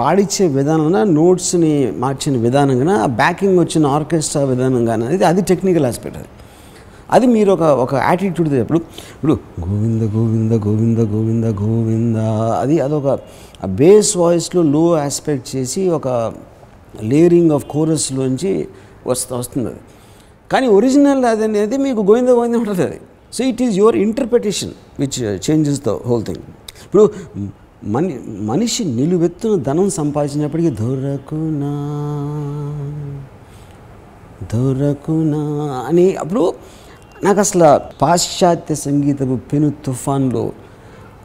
పాడిచ్చే విధానంగా నోట్స్ని మార్చిన విధానంగా ఆ బ్యాకింగ్ వచ్చిన ఆర్కెస్ట్రా విధానంగా అనేది అది టెక్నికల్ ఆస్పెక్ట్ అది. అది మీరు ఒక ఒక యాటిట్యూడ్ ఇప్పుడు ఇప్పుడు గోవింద గోవింద గోవింద గోవింద గోవింద అది అదొక బేస్ వాయిస్లో లో ఆస్పెక్ట్ చేసి ఒక లేయరింగ్ ఆఫ్ కోరస్లోంచి వస్తు వస్తుంది అది. కానీ ఒరిజినల్ అది అనేది మీకు గోవింద గోవింద ఉంటుంది అది. So it is your interpretation which changes the whole thing ఇప్పుడు మని మనిషి నిలువెత్తున ధనం సంపాదించినప్పటికీ దొరకునా? దొరకునా? అని అప్పుడు నాకు అసలు పాశ్చాత్య సంగీతపు పెను తుఫాన్లో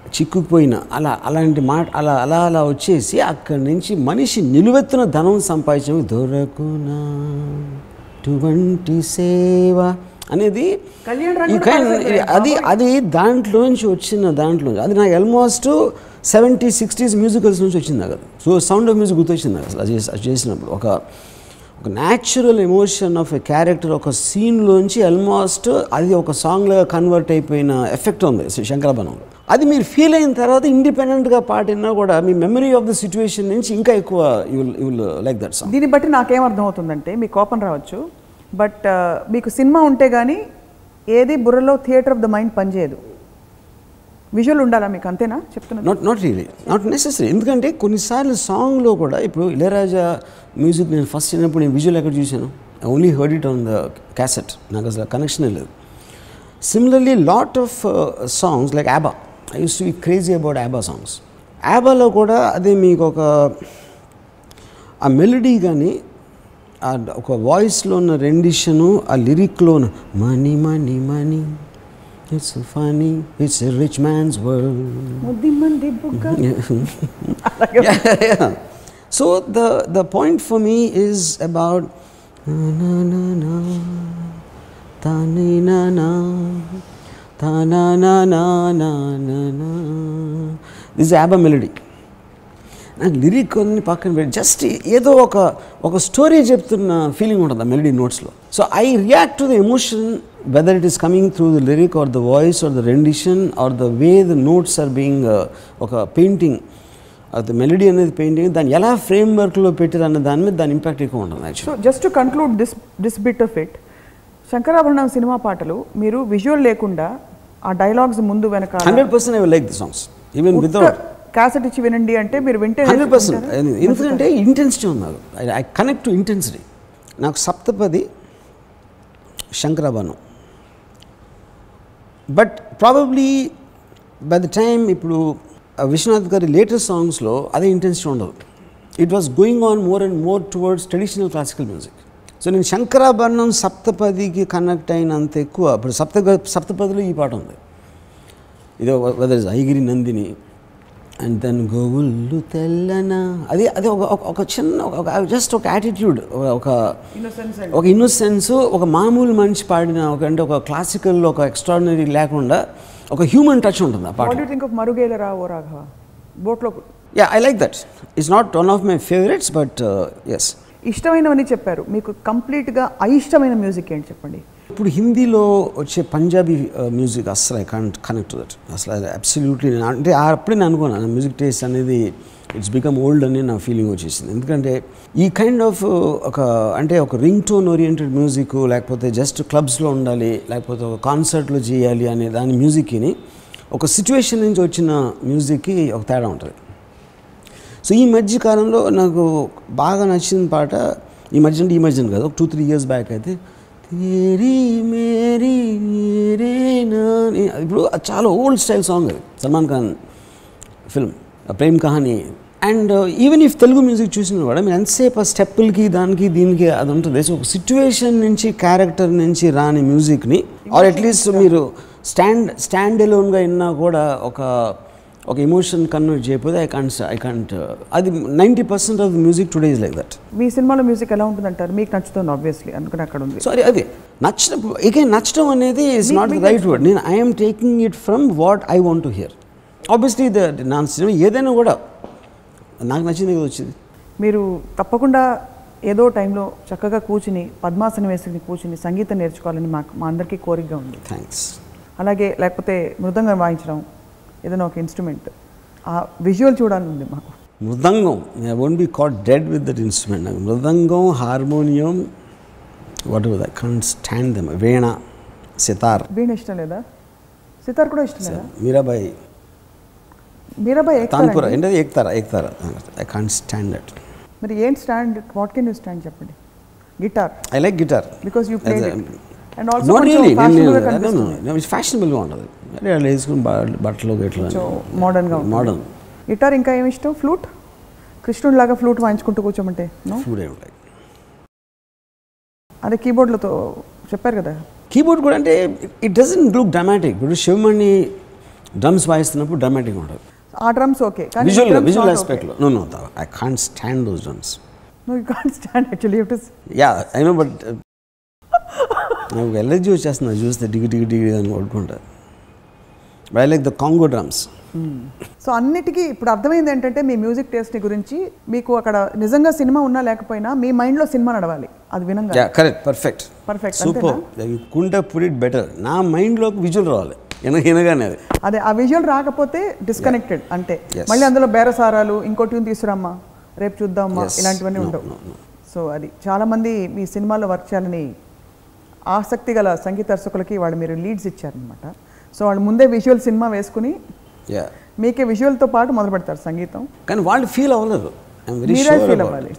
చిక్కుకుపోయిన అలా అలాంటి మాట అలా అలా అలా వచ్చేసి అక్కడి నుంచి మనిషి నిలువెత్తున ధనం సంపాదించడం దొరకునా? టువంటి సేవ అనేది పాడేశారు. అది అది దాంట్లోంచి వచ్చిన దాంట్లో అది నాకు ఆల్మోస్ట్ సెవెంటీ సిక్స్టీస్ మ్యూజికల్స్ నుంచి వచ్చింది నాకు అది. సో సౌండ్ ఆఫ్ మ్యూజిక్ గుర్తొచ్చింది నాకు అసలు. అది చేసి- అది చేసినప్పుడు ఒక ఒక natural emotion of a character ఒక సీన్లోంచి ఆల్మోస్ట్ అది ఒక సాంగ్లో కన్వర్ట్ అయిపోయిన ఎఫెక్ట్ ఉంది శంకరభనంలో అది మీరు ఫీల్ అయిన తర్వాత ఇండిపెండెంట్గా పాడినా కూడా మీ మెమరీ ఆఫ్ ద సిచ్యువేషన్ నుంచి ఇంకా ఎక్కువ you you like that song దీన్ని బట్టి నాకేం అర్థమవుతుందంటే మీకు కోపం రావచ్చు. బట్ మీకు సినిమా ఉంటే కానీ ఏది బుర్రలో థియేటర్ ఆఫ్ ద మైండ్ పనిచేయదు విజువల్ ఉండాలా మీకు? అంతేనా? చెప్తున్నా. Not not really not necessary ఎందుకంటే కొన్నిసార్లు సాంగ్లో కూడా ఇప్పుడు ఇళయరాజా మ్యూజిక్ నేను ఫస్ట్ చిన్నప్పుడు నేను విజువల్ ఎక్కడ చూశాను? I only heard it on the cassette నాకు అసలు కనెక్షనే లేదు. Similarly lot of songs like ABBA I use to be crazy about ABBA songs యాబాలో కూడా అదే మీకు ఒక ఆ మెలడీ కానీ ఒక వాయిస్లో ఉన్న రెండిషను ఆ లిరిక్లో ఉన్న money money money it's funny it's rich man's world ముద్ది మంది బుగ్గ. Yeah, yeah. So the the point for me is about na na na na ta నాకు లిరిక్ కొన్ని పక్కన పెట్టి జస్ట్ ఏదో ఒక ఒక స్టోరీ చెప్తున్న ఫీలింగ్ ఉంటుంది ఆ melody నోట్స్లో so I react to the emotion whether it is coming through the lyric or the voice or the rendition or the way the notes are being ఒక పెయింటింగ్ ద మెలడీ అనేది painting దాన్ని ఎలా frame వర్క్లో పెట్టారు అన్న దాని మీద దాని ఇంపాక్ట్ ఎక్కువ ఉంటుంది so just to conclude this this bit of it Shankarabharanam cinema పాటలు మీరు విజువల్ లేకుండా ఆ డైలాగ్స్ ముందు వెనకాల hundred percent I like the songs even without cassette ఇచ్చి వినండి అంటే మీరు వింటే హండ్రెడ్ పర్సెంట్? ఎందుకంటే ఇంటెన్సిటీ ఉంది నాకు ఐ కనెక్ట్ టు ఇంటెన్సిటీ నాకు Saptapadi Shankarabharanam. But probably by the time ఇప్పుడు విశ్వనాథ్ గారి లేటెస్ట్ సాంగ్స్లో అదే ఇంటెన్సిటీ ఉండదు. It was going on more and more towards traditional classical music so నేను శంకరాభరణం సప్తపదికి కనెక్ట్ అయినంత ఎక్కువ ఇప్పుడు సప్త సప్తపదిలో ఈ పాట ఉంది. ఇది whether is Aigiri Nandini and then గోవుళ్ళు తెల్లన? అది అది ఒక ఒక- చిన్న ఒక జస్ట్ ఒక యాటిట్యూడ్ ఒక ఒక ఇన్నోసెన్స్ ఒక మామూలు మనిషి పాడిన ఒక అంటే ఒక క్లాసికల్ ఒక ఎక్స్ట్రాడినరీ లేకుండా ఒక హ్యూమన్ టచ్ ఉంటుంది ఆ పాట. మరుగేల రావు రాఘవ బోట్లో yeah I like that it's not one of my favourites but yes ఇష్టమైనవని చెప్పారు. మీకు కంప్లీట్గా అయిష్టమైన మ్యూజిక్ ఏంటి చెప్పండి? ఇప్పుడు హిందీలో వచ్చే పంజాబీ మ్యూజిక్ అస్సలు ఐ కాంట్ కనెక్ట్ దట్ అసలు అబ్సల్యూట్లీ నేను అంటే ఆ అప్పుడే నేను అనుకున్నాను మ్యూజిక్ టేస్ట్ అనేది ఇట్స్ బికమ్ ఓల్డ్ అని నా ఫీలింగ్ వచ్చేసింది. ఎందుకంటే ఈ కైండ్ ఆఫ్ ఒక అంటే ఒక రింగ్ టోన్ ఓరియంటెడ్ మ్యూజిక్ లేకపోతే జస్ట్ క్లబ్స్లో ఉండాలి లేకపోతే ఒక కాన్సర్ట్లో చేయాలి అనే దాని మ్యూజిక్ని ఒక సిచ్యువేషన్ నుంచి వచ్చిన మ్యూజిక్కి ఒక తేడా ఉంటుంది. సో ఈ మధ్య కాలంలో నాకు బాగా నచ్చిన పాట ఈ మధ్య అంటే ఈ మధ్య కాదు ఒక టూ త్రీ ఇయర్స్ బ్యాక్ అయితే మేరీ ఇప్పుడు చాలా ఓల్డ్ స్టైల్ సాంగ్ అది Salman Khan film Prem Kahani. And even if Telugu music చూసిన కూడా మీరు ఎంతసేపు ఆ స్టెప్పులకి దానికి దీనికి అది ఉంటుంది. సో ఒక సిచ్యువేషన్ నుంచి క్యారెక్టర్ నుంచి రాని మ్యూజిక్ని ఆర్ అట్లీస్ట్ మీరు స్టాండ్ స్టాండ్ ఎలోన్గా విన్నా కూడా ఒక ఒక ఎమోషన్ కన్వర్ట్ చేయకపోతే ఐ కాంట్ ఐ కాంట్ అది ninety percent of the music today is like that మీ సినిమాలో మ్యూజిక్ ఎలా ఉంటుందంటారు? మీకు నచ్చుతుంది ఆబ్వియస్లీ అందుకని అక్కడ ఉంది. సో అది నచ్చినప్పుడు ఇక నచ్చడం అనేది is not the right word నేను I'm taking it from what I want to hear obviously the నా సినిమా ఏదైనా కూడా నాకు నచ్చింది కదా వచ్చింది. మీరు తప్పకుండా ఏదో టైంలో చక్కగా కూర్చుని పద్మాసనం వేసుకుని కూర్చుని సంగీతం నేర్చుకోవాలని మాకు మా అందరికీ కోరికగా ఉంది. థ్యాంక్స్ అలాగే లేకపోతే మృదంగం వాయించడం ఏదైనా ఒక ఇన్స్ట్రుమెంట్ ఆ విజువల్ చూడాలని ఉంది మాకు mridangam I won't be caught dead with that instrument mridangam harmonium whatever I can't stand them veena sitar veena ఇష్టం లేదా సితార్ కూడా ఇష్టం లేదా మీరాబాయి మీరాబాయ్ తాన్పుర ఏంటది ఎక్కుతారా ఎక్కుతారా ఐ కాంట్ స్టాండ్ దట్ మరి ఏం stand what can you stand చెప్పండి guitar I like guitar because you play and also no really ఫ్యాషనబుల్గా కనిపిస్తుంది ఫ్యాషనబుల్గా ఉంటుంది అదే వాళ్ళు వేసుకుని బట్టలు గిట్ల మోడర్న్గా మోడర్న్ గిటార్ ఇంకా ఏమి ఇష్టం? ఫ్లూట్? కృష్ణుడి లాగా ఫ్లూట్ వాయించుకుంటూ కూర్చోమంటే నో ఫుడ్ ఏమి అదే కీబోర్డ్లతో చెప్పారు కదా. కీబోర్డ్ కూడా అంటే ఇట్ డజన్ లుక్ డ్రామాటిక్ ఇప్పుడు శివమణి డ్రమ్స్ వాయిస్తున్నప్పుడు డ్రామాటిక్ ఉంటుంది. ఆ drums okay visual visual ఆస్పెక్ట్లో no no I can't stand those drums no you can't stand actually to yeah I know but నాకు ఎలర్జీ వచ్చేస్తుంది చూస్తే డిగి డిగి డిగి అని కొట్టుకుంటా. I like the conga drums so అన్నిటికీ ఇప్పుడు అర్థమైంది ఏంటంటే మీ మ్యూజిక్ టేస్ట్ గురించి మీకు అక్కడ నిజంగా సినిమా ఉన్నా లేకపోయినా మీ మైండ్లో సినిమా నడవాలి. అది వినంగా కరెక్ట్ పర్ఫెక్ట్ పర్ఫెక్ట్ సూపర్ కుంట పుట్ ఇట్ బెటర్ నా మైండ్లోకి విజువల్ రావాలి. ఎనగానే అది. అదే ఆ విజువల్ రాకపోతే డిస్కనెక్టెడ్ అంటే. మళ్ళీ అందులో బేరసారాలు ఇంకో ట్యూన్ తీసుకురామ్మా రేపు చూద్దామా. ఇలాంటివన్నీ ఉండవు. సో అది చాలామంది మీ సినిమాలో వర్క్ చేయాలని ఆసక్తి గల సంగీత దర్శకులకి వాళ్ళు మీరు లీడ్స్ ఇచ్చారనమాట సో వాళ్ళు ముందే విజువల్ సినిమా వేసుకుని మీకే విజువల్తో పాటు మొదలు పెడతారు సంగీతం. కానీ వాళ్ళు ఫీల్ అవ్వలేదు. మీరే ఫీల్ అవ్వాలి.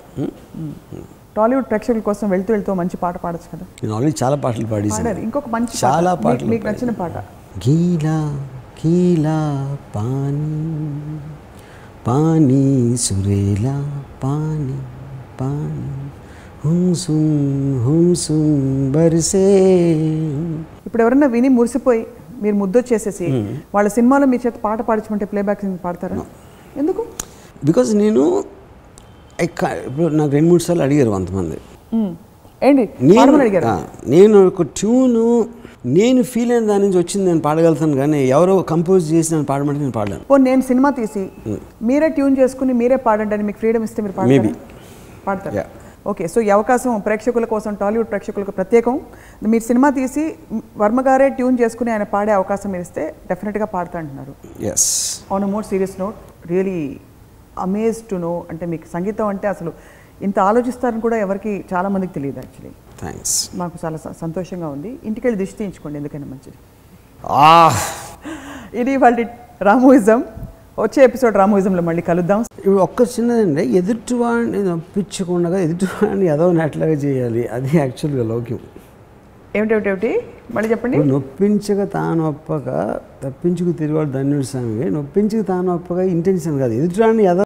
టాలీవుడ్ ప్రేక్షకుల కోసం వెళ్తూ వెళ్తూ మంచి పాట పాడొచ్చు కదా. నేను ఆల్రెడీ చాలా పాటలు పాడేసాను ఇంకొక మంచి. చాలా పాటలు మీకు నచ్చిన పాట. గీలా గీలా పానీ పానీ సురేలా పానీ పానీ. హుంసుం హుంసుం బరిసే. ఇప్పుడు ఎవరైనా విని మురిసిపోయి మీరు ముద్దొచ్చేసేసి వాళ్ళ సినిమాలో మీ చేత పాట పాడించమంటే ప్లేబ్యాక్ సింగ్ పాడతారా? ఎందుకు? బికాజ్ నేను ఇప్పుడు నాకు రెండు మూడు సార్లు అడిగారు కొంతమంది. మ్మ్. ఏంటి? నేను ఒక ట్యూను నేను ఫీల్ అయిన దాని నుంచి వచ్చింది నేను పాడగలుగుతాను కానీ ఎవరో కంపోజ్ చేసి నేను పాడమంటే నేను పాడలేను. ఓ నేను సినిమా తీసి మీరే ట్యూన్ చేసుకుని మీరే పాడండి అని మీకు ఫ్రీడమ్ ఇస్తే మీరు Maybe. పాడతారా. ఓకే సో ఈ అవకాశం ప్రేక్షకుల కోసం టాలీవుడ్ ప్రేక్షకులకు ప్రత్యేకం. మీరు సినిమా తీసి వర్మ గారే ట్యూన్ చేసుకుని ఆయన పాడే అవకాశం మీరు ఇస్తే డెఫినెట్గా పాడతా అంటున్నారు. Yes on more serious note really amaze to know అంటే మీకు సంగీతం అంటే అసలు ఇంత ఆలోచిస్తారని కూడా ఎవరికి చాలా మందికి తెలియదు యాక్చువల్లీ థ్యాంక్స్ మాకు చాలా సంతోషంగా ఉంది. ఇంటికి వెళ్ళి దిష్టి తీయించుకోండి ఎందుకైనా మంచిది. ఆ ఇది వాళ్ళ రామోయిజం. వచ్చే ఎపిసోడ్ రామోయిజంలో మళ్ళీ కలుద్దాం. ఇప్పుడు ఒక్క చిన్నదండి. ఎదుటివాడిని నొప్పించకుండా ఎదుటివాడిని ఏదో నెట్లాగా చేయాలి. అది యాక్చువల్గా లౌక్యం. ఏమిటేమిటేమిటి మళ్ళీ చెప్పండి. నొప్పించక తాను ఒప్పక తప్పించుకు తిరిగాడు ధన్యుడు స్వామి నొప్పించక తాను ఒప్పక ఇంటెన్షన్ కాదు. ఎదుటివాడిని